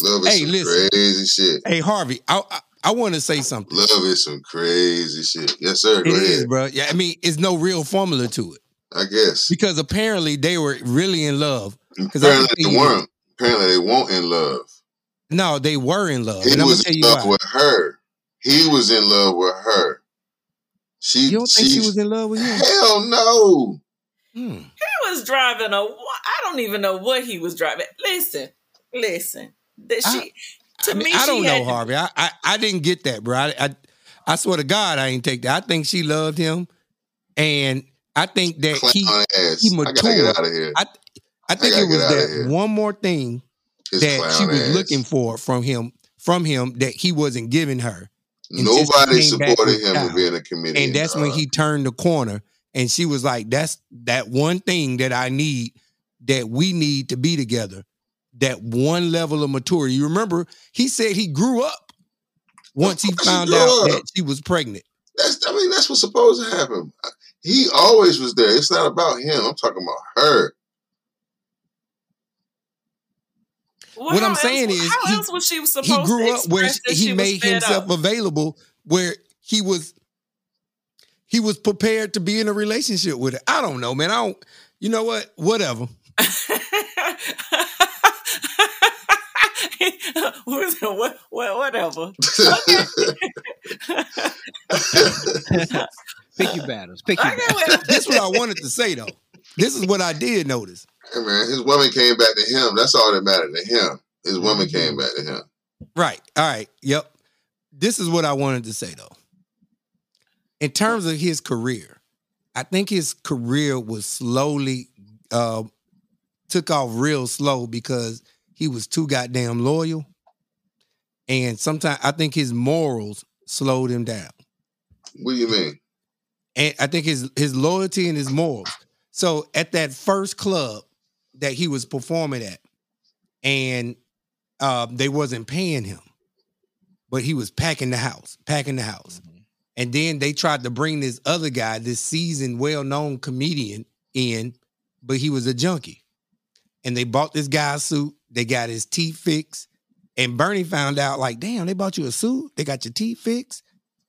Speaker 1: Love is
Speaker 3: Hey,
Speaker 1: some
Speaker 3: listen.
Speaker 1: crazy shit.
Speaker 3: Hey, Harvey, I I, I want to say something.
Speaker 1: Love is some crazy shit. Yes, sir.
Speaker 3: It
Speaker 1: Go
Speaker 3: is, bro. Yeah, I mean, it's no real formula to it
Speaker 1: I guess.
Speaker 3: because apparently they were really in love.
Speaker 1: Apparently
Speaker 3: tell
Speaker 1: they weren't. Apparently they weren't in love.
Speaker 3: No, they were in love,
Speaker 1: He
Speaker 3: and I'm gonna
Speaker 1: was
Speaker 3: tell
Speaker 1: in
Speaker 3: you
Speaker 1: love
Speaker 3: why.
Speaker 1: with her. He was in love with her. She,
Speaker 3: You don't think she
Speaker 1: she's-
Speaker 3: was in love with him?
Speaker 1: Hell no.
Speaker 3: Hmm.
Speaker 4: He was driving a. I don't even know what he was driving. Listen, listen. That
Speaker 3: I-
Speaker 4: she. To
Speaker 3: I, mean,
Speaker 4: me,
Speaker 3: I don't
Speaker 4: had
Speaker 3: know, Harvey. I, I I didn't get that, bro. I, I I swear to God, I ain't take that. I think she loved him, and I think that
Speaker 1: Clown
Speaker 3: he.
Speaker 1: ass.
Speaker 3: he
Speaker 1: I get
Speaker 3: matured.
Speaker 1: out of here.
Speaker 3: I I think
Speaker 1: gotta
Speaker 3: it was that one more thing
Speaker 1: His
Speaker 3: that she was
Speaker 1: ass.
Speaker 3: looking for from him from him that he wasn't giving her, until she
Speaker 1: Nobody supported him
Speaker 3: child.
Speaker 1: being a comedian.
Speaker 3: and that's when he turned the corner, and she was like, "That's that one thing that I need, that we need to be together." That one level of maturity. You remember he said he grew up once he found out
Speaker 1: up.
Speaker 3: that she was pregnant.
Speaker 1: That's I mean, that's what's supposed to happen. He always was there. It's not about him. I'm talking about her.
Speaker 4: Well,
Speaker 3: What I'm
Speaker 4: else-
Speaker 3: saying is
Speaker 4: how
Speaker 3: he-
Speaker 4: else was she supposed
Speaker 3: He
Speaker 4: to
Speaker 3: grew up where
Speaker 4: express that
Speaker 3: he
Speaker 4: she was
Speaker 3: made himself
Speaker 4: up?
Speaker 3: available, where he was he was prepared to be in a relationship with her. I don't know, man. I don't. You know what? Whatever.
Speaker 4: What, what, whatever.
Speaker 5: Pick your battles. Pick your battles.
Speaker 3: This is what I wanted to say though. This is what I did notice.
Speaker 1: Hey man, his woman came back to him. That's all that mattered to him. His woman
Speaker 3: Mm-hmm.
Speaker 1: came back to him.
Speaker 3: Right. All right. Yep. This is what I wanted to say though. In terms of his career, I think his career was slowly uh took off real slow because he was too goddamn loyal. And sometimes I think his morals slowed him down.
Speaker 1: What do you mean?
Speaker 3: And I think his his loyalty and his morals. So at that first club that he was performing at, and um, they wasn't paying him, but he was packing the house, packing the house. And then they tried to bring this other guy, this seasoned, well-known comedian, in, but he was a junkie. And they bought this guy a suit. They got his teeth fixed. And Bernie found out, like, damn, they bought you a suit. They got your teeth fixed.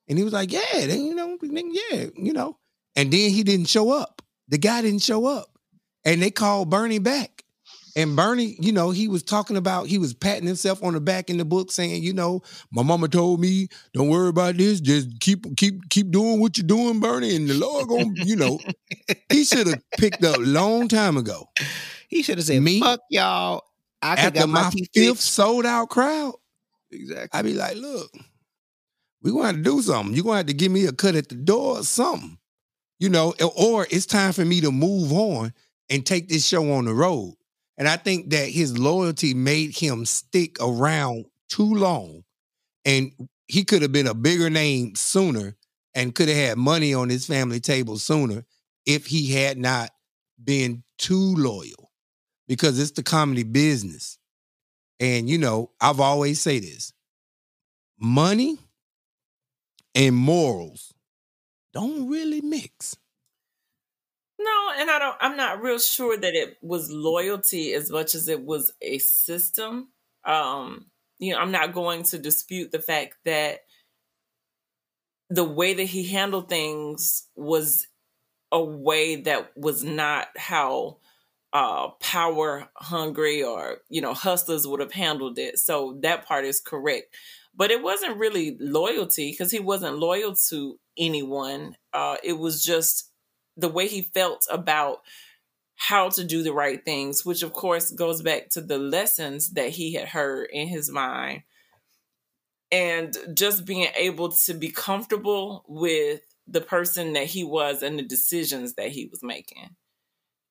Speaker 3: And he was like, yeah, they, you know, yeah, you know. And then he didn't show up. The guy didn't show up. And they called Bernie back. And Bernie, you know, he was talking about, he was patting himself on the back in the book, saying, you know, my mama told me, don't worry about this, just keep keep keep doing what you're doing, Bernie, and the Lord gonna, you know, he should have picked up long time ago.
Speaker 5: He should have said,
Speaker 3: Me?
Speaker 5: "Fuck y'all." I could
Speaker 3: After
Speaker 5: got my,
Speaker 3: my fifth sold out crowd,
Speaker 5: Exactly.
Speaker 3: I'd be like, look, we gonna have to do something. You're gonna have to give me a cut at the door or something. You know, or it's time for me to move on and take this show on the road. And I think that his loyalty made him stick around too long. And he could have been a bigger name sooner and could have had money on his family table sooner if he had not been too loyal. Because it's the comedy business. And you know, I've always say this. Money and morals don't really mix.
Speaker 4: No, and I don't I'm not real sure that it was loyalty as much as it was a system. Um, you know, I'm not going to dispute the fact that the way that he handled things was a way that was not how uh power hungry or you know hustlers would have handled it. So that part is correct. But it wasn't really loyalty because he wasn't loyal to anyone. Uh it was just the way he felt about how to do the right things which of course goes back to the lessons that he had heard in his mind and just being able to be comfortable with the person that he was and the decisions that he was making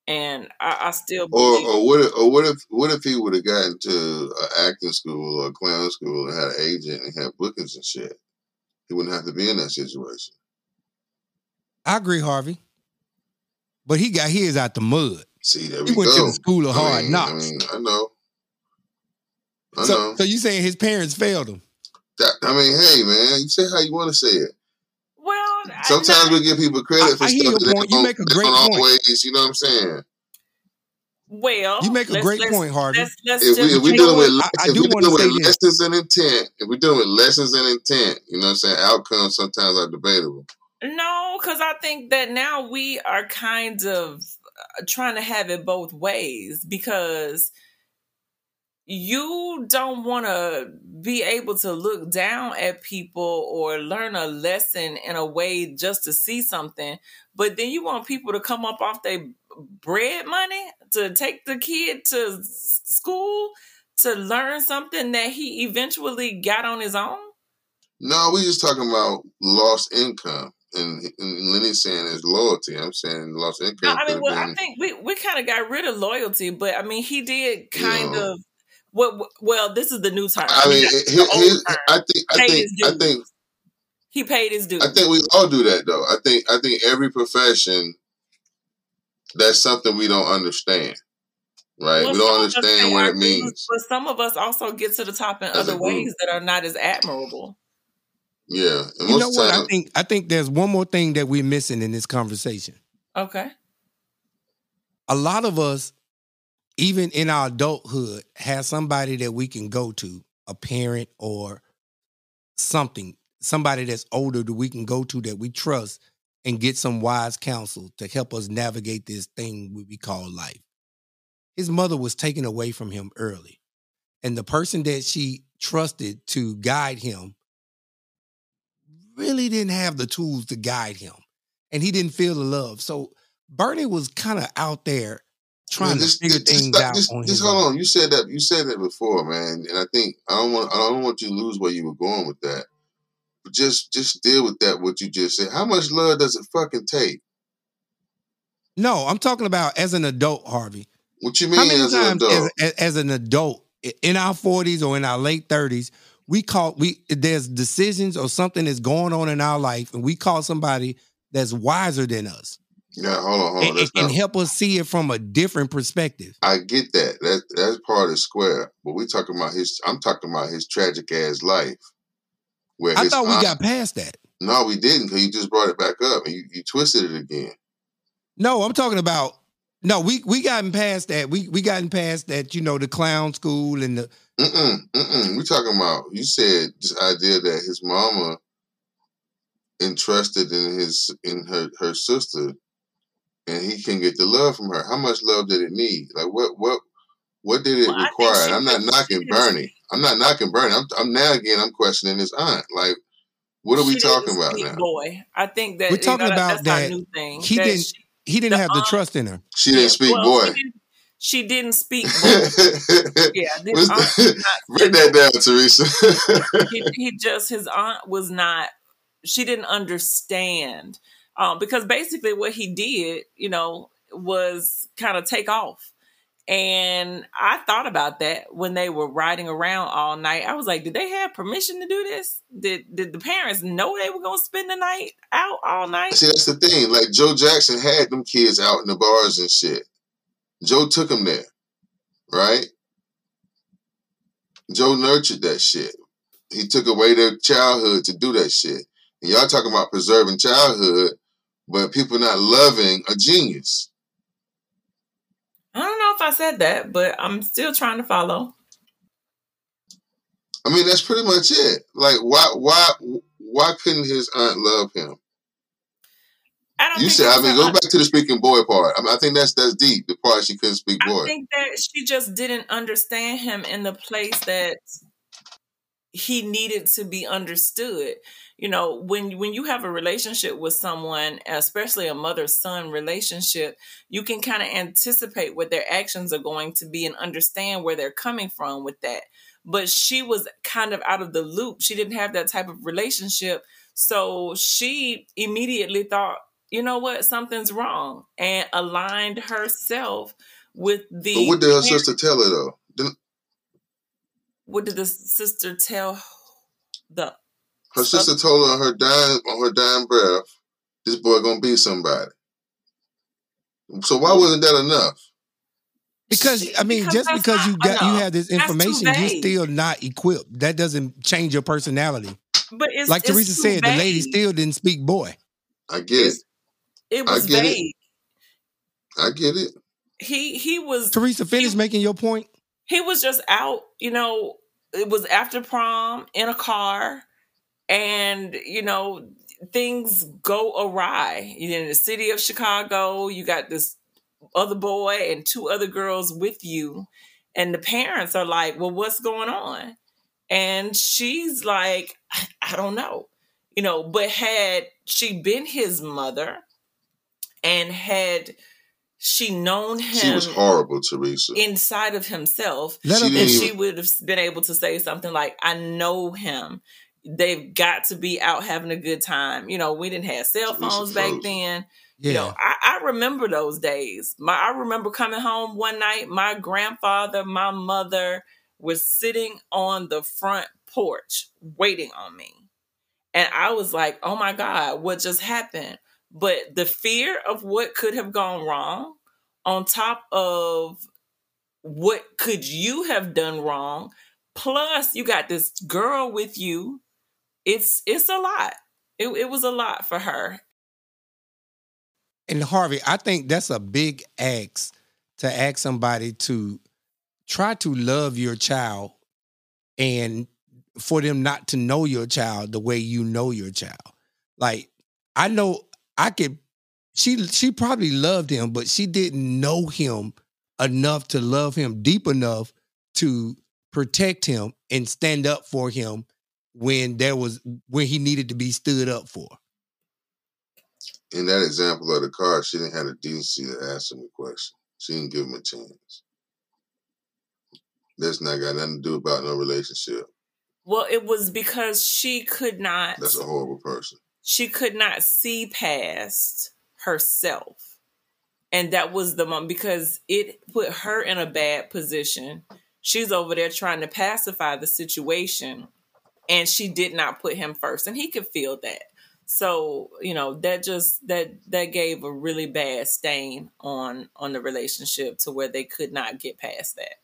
Speaker 4: and I, I still
Speaker 1: Or or what if, or what if what if he would have gotten to an acting school or a clown school and had an agent and had bookings and shit? He wouldn't have to be in that situation.
Speaker 3: I agree, Harvey. But he got his out the mud.
Speaker 1: See, there
Speaker 3: He
Speaker 1: we
Speaker 3: went
Speaker 1: go.
Speaker 3: to the school of
Speaker 1: I
Speaker 3: hard
Speaker 1: mean,
Speaker 3: knocks.
Speaker 1: I mean, I know. I
Speaker 3: so,
Speaker 1: know.
Speaker 3: so you saying his parents failed him?
Speaker 1: That, I mean, hey man, you say how you want to say it.
Speaker 4: well
Speaker 1: Sometimes
Speaker 4: not-
Speaker 1: we give people credit
Speaker 3: I-
Speaker 1: for
Speaker 3: I
Speaker 1: stuff that they
Speaker 3: point. You
Speaker 1: don't,
Speaker 3: make a great point.
Speaker 1: always. You know what I'm saying?
Speaker 4: well
Speaker 3: You make a great
Speaker 4: let's-
Speaker 3: point, Harvey.
Speaker 4: let's, let's
Speaker 1: If, we, if we're dealing with?
Speaker 3: I- I
Speaker 1: if
Speaker 3: do
Speaker 1: we're
Speaker 3: wanna
Speaker 1: dealing with
Speaker 3: say this.
Speaker 1: lessons and intent, if we're dealing with lessons and intent, you know what I'm saying? Outcomes sometimes are debatable.
Speaker 4: No, because I think that now we are kind of uh, trying to have it both ways because you don't want to be able to look down at people or learn a lesson in a way just to see something, but then you want people to come up off their bread money to take the kid to school to learn something that he eventually got on his own.
Speaker 1: No, we just talking about lost income. And, and Lenny's saying is loyalty. I'm saying lost
Speaker 4: No,
Speaker 1: income
Speaker 4: I mean, well, I think we, we kind of got rid of loyalty, but I mean, he did kind
Speaker 1: Yeah.
Speaker 4: of. What? Well, this is the new term.
Speaker 1: I mean,
Speaker 4: that's
Speaker 1: it-
Speaker 4: the
Speaker 1: it-
Speaker 4: old
Speaker 1: it-
Speaker 4: term.
Speaker 1: I think, I think, I think,
Speaker 4: he paid his dues.
Speaker 1: I think we all do that though. I think, I think every profession, that's something we don't understand, right?
Speaker 4: Well,
Speaker 1: we don't understand what it means.
Speaker 4: but some of us also get to the top in other ways that are not as admirable.
Speaker 1: Yeah, and
Speaker 3: You know
Speaker 1: of the
Speaker 3: what? I think I think there's one more thing that we're missing in this conversation.
Speaker 4: Okay.
Speaker 3: A lot of us, even in our adulthood, have somebody that we can go to, a parent or something, somebody that's older that we can go to that we trust and get some wise counsel to help us navigate this thing we we call life. His mother was taken away from him early. And the person that she trusted to guide him really didn't have the tools to guide him. And he didn't feel the love. So Bernie was kind of out there trying
Speaker 1: Man,
Speaker 3: to figure
Speaker 1: just,
Speaker 3: things
Speaker 1: just,
Speaker 3: out
Speaker 1: just,
Speaker 3: on his
Speaker 1: hold
Speaker 3: own.
Speaker 1: on. You said that. You said that before, man. And I think I don't want. I don't want you to lose where you were going with that. But just, just deal with that. What you just said. How much love does it fucking take?
Speaker 3: No, I'm talking about as an adult, Harvey.
Speaker 1: What you mean
Speaker 3: How many
Speaker 1: as an
Speaker 3: times as,
Speaker 1: adult?
Speaker 3: as, as an adult in our 40s or in our late 30s, we call we there's decisions or something that's going on in our life, and we call somebody that's wiser than us
Speaker 1: yeah, hold on, hold on.
Speaker 3: and, and
Speaker 1: not,
Speaker 3: help us see it from a different perspective.
Speaker 1: I get that. That that's part of square. But we talking about his. I'm talking about his tragic ass life. Where
Speaker 3: I thought we
Speaker 1: aunt-
Speaker 3: got past that.
Speaker 1: No, we didn't. Cause you just brought it back up and you, you twisted it again.
Speaker 3: No, I'm talking about no, we we gotten past that. We we gotten past that, you know, the clown school and the
Speaker 1: Mm-mm, mm-mm. We talking about. You said this idea that his mama entrusted in his in her her sister and he can get the love from her. How much love did it need? Like what what what did it
Speaker 4: Well,
Speaker 1: require? And I'm not knocking Bernie. I'm not knocking Bernie. I'm I'm now again I'm questioning his aunt. Like what are we talking about now?
Speaker 4: Boy, I think that
Speaker 3: We're
Speaker 4: you
Speaker 3: talking
Speaker 4: know,
Speaker 3: about
Speaker 4: that's our
Speaker 3: that
Speaker 4: new thing.
Speaker 3: he
Speaker 4: that
Speaker 3: didn't-
Speaker 4: she-
Speaker 3: He didn't
Speaker 4: The
Speaker 3: have the
Speaker 4: um,
Speaker 3: trust in her.
Speaker 1: She didn't speak
Speaker 4: well,
Speaker 1: boy.
Speaker 4: She didn't, she didn't speak. Yeah, this aunt not
Speaker 1: that down, Teresa.
Speaker 4: he, he just his aunt was not she didn't understand um, because basically what he did you know was kind of take off and i thought about that when they were riding around all night i was like did they have permission to do this did did the parents know they were going to spend the night out all night
Speaker 1: See, that's the thing. Like Joe Jackson had them kids out in the bars and shit. Joe took him there, right? Joe nurtured that shit. He took away their childhood to do that shit. And y'all talking about preserving childhood, but people not loving a genius.
Speaker 4: i don't know if i said that but i'm still trying to follow
Speaker 1: I mean, that's pretty much it. Like, why, why, why couldn't his aunt love him?
Speaker 4: I don't
Speaker 1: You
Speaker 4: think
Speaker 1: said, I mean, go back to the speaking boy part. I mean, I think that's that's deep. The part she couldn't speak boy.
Speaker 4: I think that she just didn't understand him in the place that he needed to be understood. You know, when when you have a relationship with someone, especially a mother son relationship, you can kind of anticipate what their actions are going to be and understand where they're coming from with that. But she was kind of out of the loop. She didn't have that type of relationship. So she immediately thought, you know what, something's wrong, and aligned herself with the.
Speaker 1: But what did her sister tell her though? Didn't,
Speaker 4: what did the sister tell the
Speaker 1: her sister told her on her dying on her dying breath, this boy gonna be somebody. So why mm-hmm. wasn't that enough?
Speaker 3: Because I mean,
Speaker 4: Because
Speaker 3: just because you got you have this information, you're still not equipped. That doesn't change your personality.
Speaker 4: but it's
Speaker 3: like
Speaker 4: it's
Speaker 3: Teresa
Speaker 4: too
Speaker 3: said, the lady still didn't speak boy.
Speaker 1: I get it.
Speaker 4: It's- it
Speaker 1: I
Speaker 4: was
Speaker 1: get it. I get it.
Speaker 4: he he was
Speaker 3: Teresa, finish
Speaker 4: he-
Speaker 3: making your point.
Speaker 4: he was just out you know it was after prom in a car and you know things go awry You're in the city of chicago you got this other boy and two other girls with you and the parents are like well what's going on and she's like i, I don't know you know but had she been his mother and had she known him
Speaker 1: She was horrible, Teresa.
Speaker 4: inside of himself
Speaker 3: Let
Speaker 1: She
Speaker 3: her
Speaker 1: didn't
Speaker 4: then
Speaker 3: finish.
Speaker 1: even-
Speaker 4: she would have been able to say something like, I know him. They've got to be out having a good time. You know, we didn't have cell
Speaker 1: Teresa
Speaker 4: phones back
Speaker 1: frozen.
Speaker 4: then.
Speaker 3: Yeah.
Speaker 4: You know, I, I remember those days. My I remember coming home one night, my grandfather, my mother was sitting on the front porch waiting on me. And I was like, oh my God, what just happened? But the fear of what could have gone wrong, on top of what could you have done wrong, plus you got this girl with you, it's it's a lot. It, it was a lot for her.
Speaker 3: And Harvey, I think that's a big ask to ask somebody to try to love your child and for them not to know your child the way you know your child. Like I know I could she she probably loved him, but she didn't know him enough to love him deep enough to protect him and stand up for him when there was when he needed to be stood up for.
Speaker 1: In that example of the car, she didn't have the decency to ask him a question. She didn't give him a chance. That's not got nothing to do about no relationship.
Speaker 4: Well, it was because she could not
Speaker 1: That's a horrible person.
Speaker 4: She could not see past herself. And that was the moment because it put her in a bad position. She's over there trying to pacify the situation and she did not put him first and he could feel that. So, you know, that just that that gave a really bad stain on on the relationship to where they could not get past that.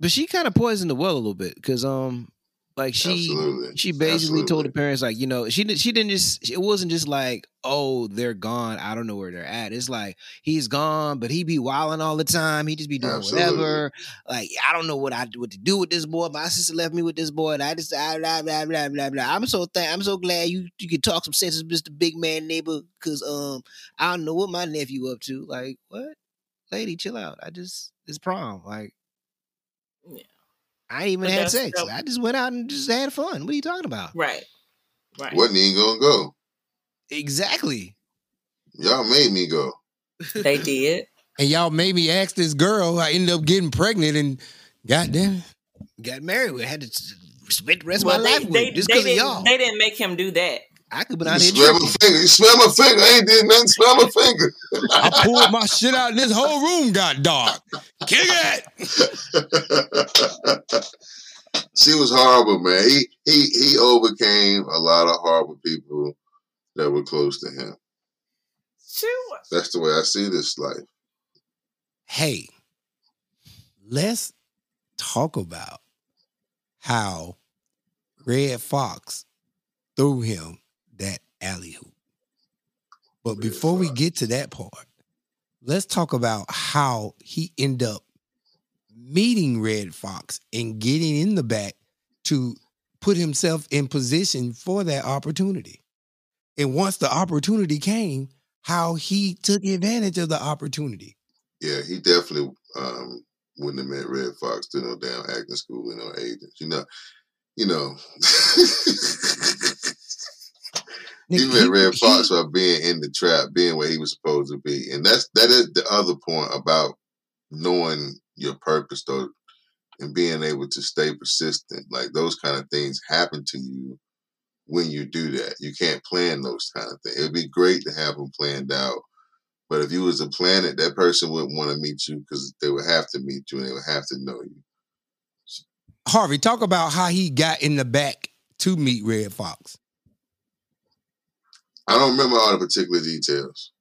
Speaker 5: But she kind of poisoned the well a little bit because um Like she,
Speaker 1: Absolutely.
Speaker 5: she basically told the parents like, you know, she did- she didn't just. It wasn't just like, oh, they're gone. I don't know where they're at. It's like he's gone, but he be wilding all the time. He just be doing
Speaker 1: Absolutely.
Speaker 5: whatever. Like I don't know what I what to do with this boy. My sister left me with this boy, and I just I, blah blah blah blah. blah. I'm so thank. I'm so glad you you can talk some sense, Mr. Big Man neighbor, because um I don't know what my nephew up to. Like what, lady, chill out. I just it's prom. Like
Speaker 4: Yeah.
Speaker 5: I ain't even
Speaker 4: But
Speaker 5: had sex.
Speaker 4: that-
Speaker 5: I just went out and just had fun. What are you talking about?
Speaker 4: Right. Right.
Speaker 1: Wasn't even gonna go.
Speaker 5: Exactly.
Speaker 1: Y'all made me go.
Speaker 4: They did.
Speaker 3: And y'all made me ask this girl. I ended up getting pregnant, and goddamn, it.
Speaker 5: Got married with. Had to spend the rest
Speaker 4: Well,
Speaker 5: of my
Speaker 4: they,
Speaker 5: life with
Speaker 4: they,
Speaker 5: him just because of y'all.
Speaker 4: they didn't make him do that.
Speaker 5: I could have been
Speaker 1: You
Speaker 5: out here
Speaker 1: smell my finger. You smell my finger. I ain't did nothing. Smell my finger.
Speaker 3: I pulled my shit out, and this whole room got dark. Kick it.
Speaker 1: she was horrible, man. He he he overcame a lot of horrible people that were close to him.
Speaker 4: Sure.
Speaker 1: That's the way I see this life.
Speaker 3: Hey, let's talk about how Redd Foxx threw him that alley hoop. But before we get to that part, let's talk about how he ended up meeting Redd Foxx and getting in the back to put himself in position for that opportunity. And once the opportunity came, how he took advantage of the opportunity.
Speaker 1: Yeah, he definitely um, wouldn't have met Redd Foxx to no damn acting school and no agents. You know, you know. he met
Speaker 3: Redd
Speaker 1: Foxx by being in the trap, being where he was supposed to be, and that's that is the other point about knowing your purpose, though, and being able to stay persistent. Like those kind of things happen to you when you do that. You can't plan those kind of things. It'd be great to have them planned out, but if you was to plan it, that person wouldn't want to meet you because they would have to meet you and they would have to know you.
Speaker 3: Harvey, talk about how he got in the back to meet Redd Foxx.
Speaker 1: I don't remember all the particular details.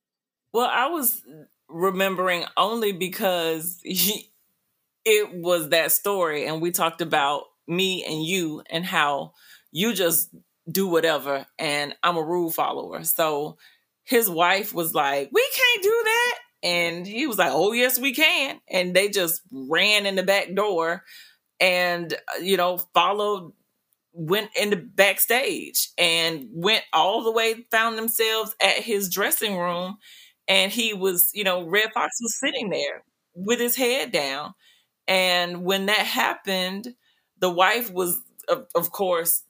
Speaker 4: Well, I was remembering only because he, it was that story, and we talked about me and you and how you just do whatever, and I'm a rule follower. So his wife was like, "We can't do that," and he was like, "Oh yes, we can," and they just ran in the back door, and you know followed went in the backstage and went all the way found themselves at his dressing room and he was you know Redd Foxx was sitting there with his head down. And when that happened the wife was of, of course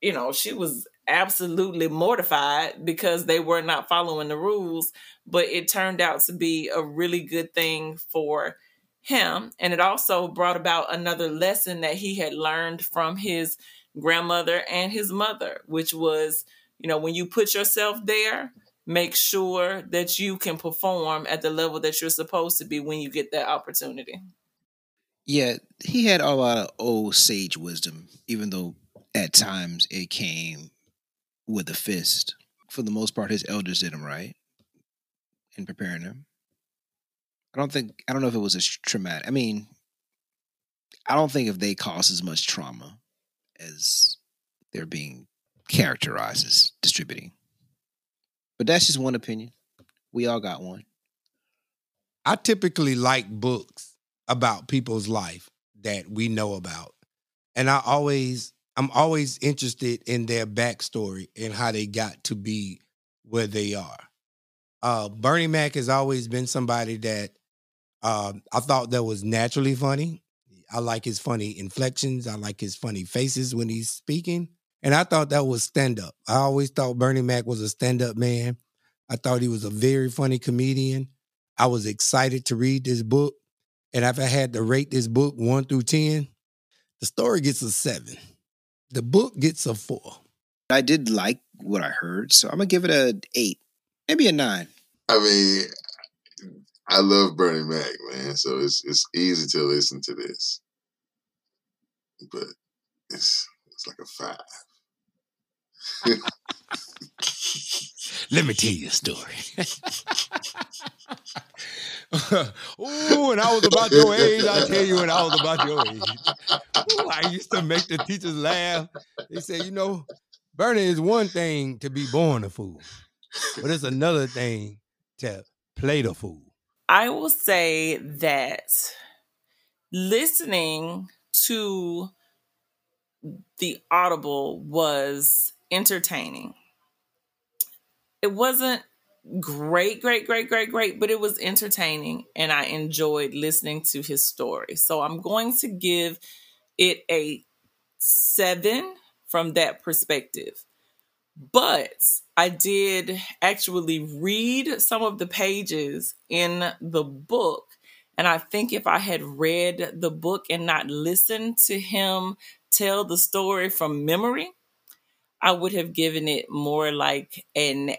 Speaker 4: you know she was absolutely mortified because they were not following the rules but it turned out to be a really good thing for him. And it also brought about another lesson that he had learned from his grandmother and his mother, which was, you know, when you put yourself there, make sure that you can perform at the level that you're supposed to be when you get that opportunity.
Speaker 5: Yeah, he had a lot of old sage wisdom, even though at times it came with a fist. For the most part, his elders did him right in preparing him. I don't think I don't know if it was as traumatic. I mean, I don't think if they caused as much trauma as they're being characterized as distributing. But that's just one opinion. We all got one.
Speaker 3: I typically like books about people's life that we know about. And I always I'm always interested in their backstory and how they got to be where they are. Uh Bernie Mac has always been somebody that um I thought that was naturally funny. I like his funny inflections. I like his funny faces when he's speaking. And I thought that was stand up. I always thought Bernie Mac was a stand up man. I thought he was a very funny comedian. I was excited to read this book. And if I had to rate this book one through 10, the story gets a seven. The book gets a four.
Speaker 5: I did like what I heard, so I'm gonna give it a eight, maybe a nine.
Speaker 1: I mean, I love Bernie Mac, man. So it's it's easy to listen to this, but it's it's like a five.
Speaker 3: Let me tell you a story. oh, when I was about your age, I tell you when I was about your age. I used to make the teachers laugh. They say, you know, Bernie is one thing to be born a fool, but it's another thing to play the fool.
Speaker 4: I will say that listening to the Audible was entertaining. It wasn't great, great, great, great, great, but it was entertaining and I enjoyed listening to his story. So I'm going to give it a seven from that perspective. But I did actually read some of the pages in the book. And I think if I had read the book and not listened to him tell the story from memory, I would have given it more like an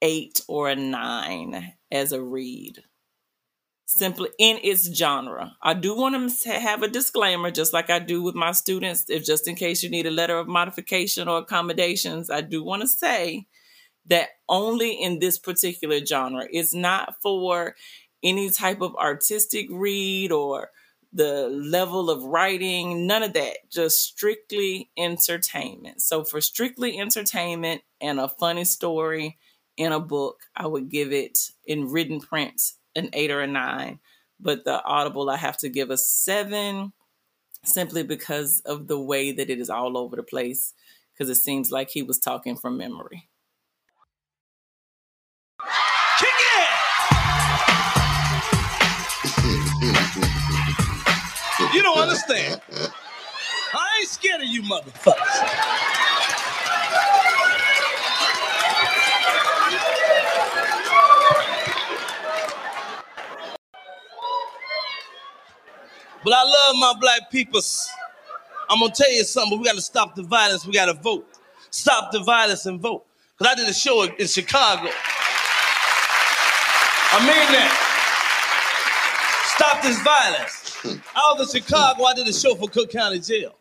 Speaker 4: eight or a nine as a read. Simply in its genre. I do want to have a disclaimer, just like I do with my students, if just in case you need a letter of modification or accommodations, I do want to say that only in this particular genre. It's not for any type of artistic read or the level of writing, none of that, just strictly entertainment. So, for strictly entertainment and a funny story, in a book, I would give it in written print an eight or a nine. But the Audible, I have to give a seven simply because of the way that it is all over the place, because it seems like he was talking from memory.
Speaker 2: Understand. I ain't scared of you motherfuckers. But I love my black peoples. I'm gonna tell you something, we gotta stop the violence, we gotta vote. Stop the violence and vote. Because I did a show in Chicago. I mean that. Stop this violence. I was in Chicago, I did a show for Cook County Jail.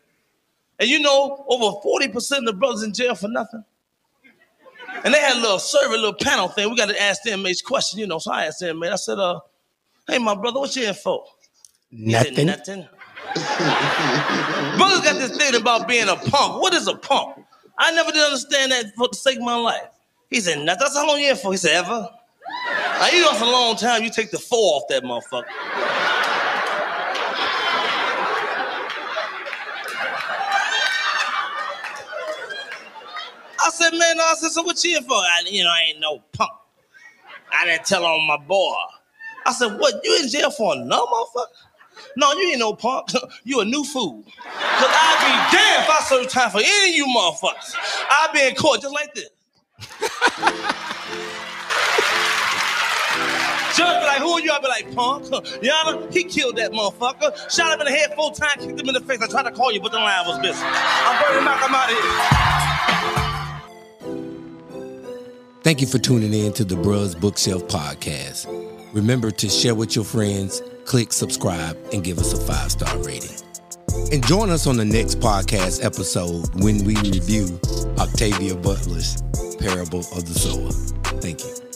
Speaker 2: And you know, over 40% of the brothers in jail for nothing. And they had a little survey, a little panel thing. We got to ask the inmates questions, you know. So I asked the inmate, I said, uh, hey, my brother, what you in for?
Speaker 3: Nothing.
Speaker 2: Nothing. Brothers got this thing about being a punk. What is a punk? I never did understand that for the sake of my life. He said, nothing. That's how long you here for? He said, ever? Now, you know, for a long time, you take the four off that motherfucker. I said, man, I said, so what you for? I, you know, I ain't no punk. I didn't tell on my boy. I said, what, you in jail for no motherfucker? No, you ain't no punk. you a new fool. Cause I'd be damned if I serve time for any of you motherfuckers. I'd be in court just like this. Judge be like, who are you? I'd be like, punk. Honor, he killed that motherfucker. Shot him in the head four times, kicked him in the face. I tried to call you, but the line was missing. I'm burning back, I'm out
Speaker 3: of here. Thank you for tuning in to the Bruz Bookshelf Podcast. Remember to share with your friends click subscribe, and give us a five star rating. And join us on the next podcast episode when we review Octavia Butler's Parable of the Sower. Thank you.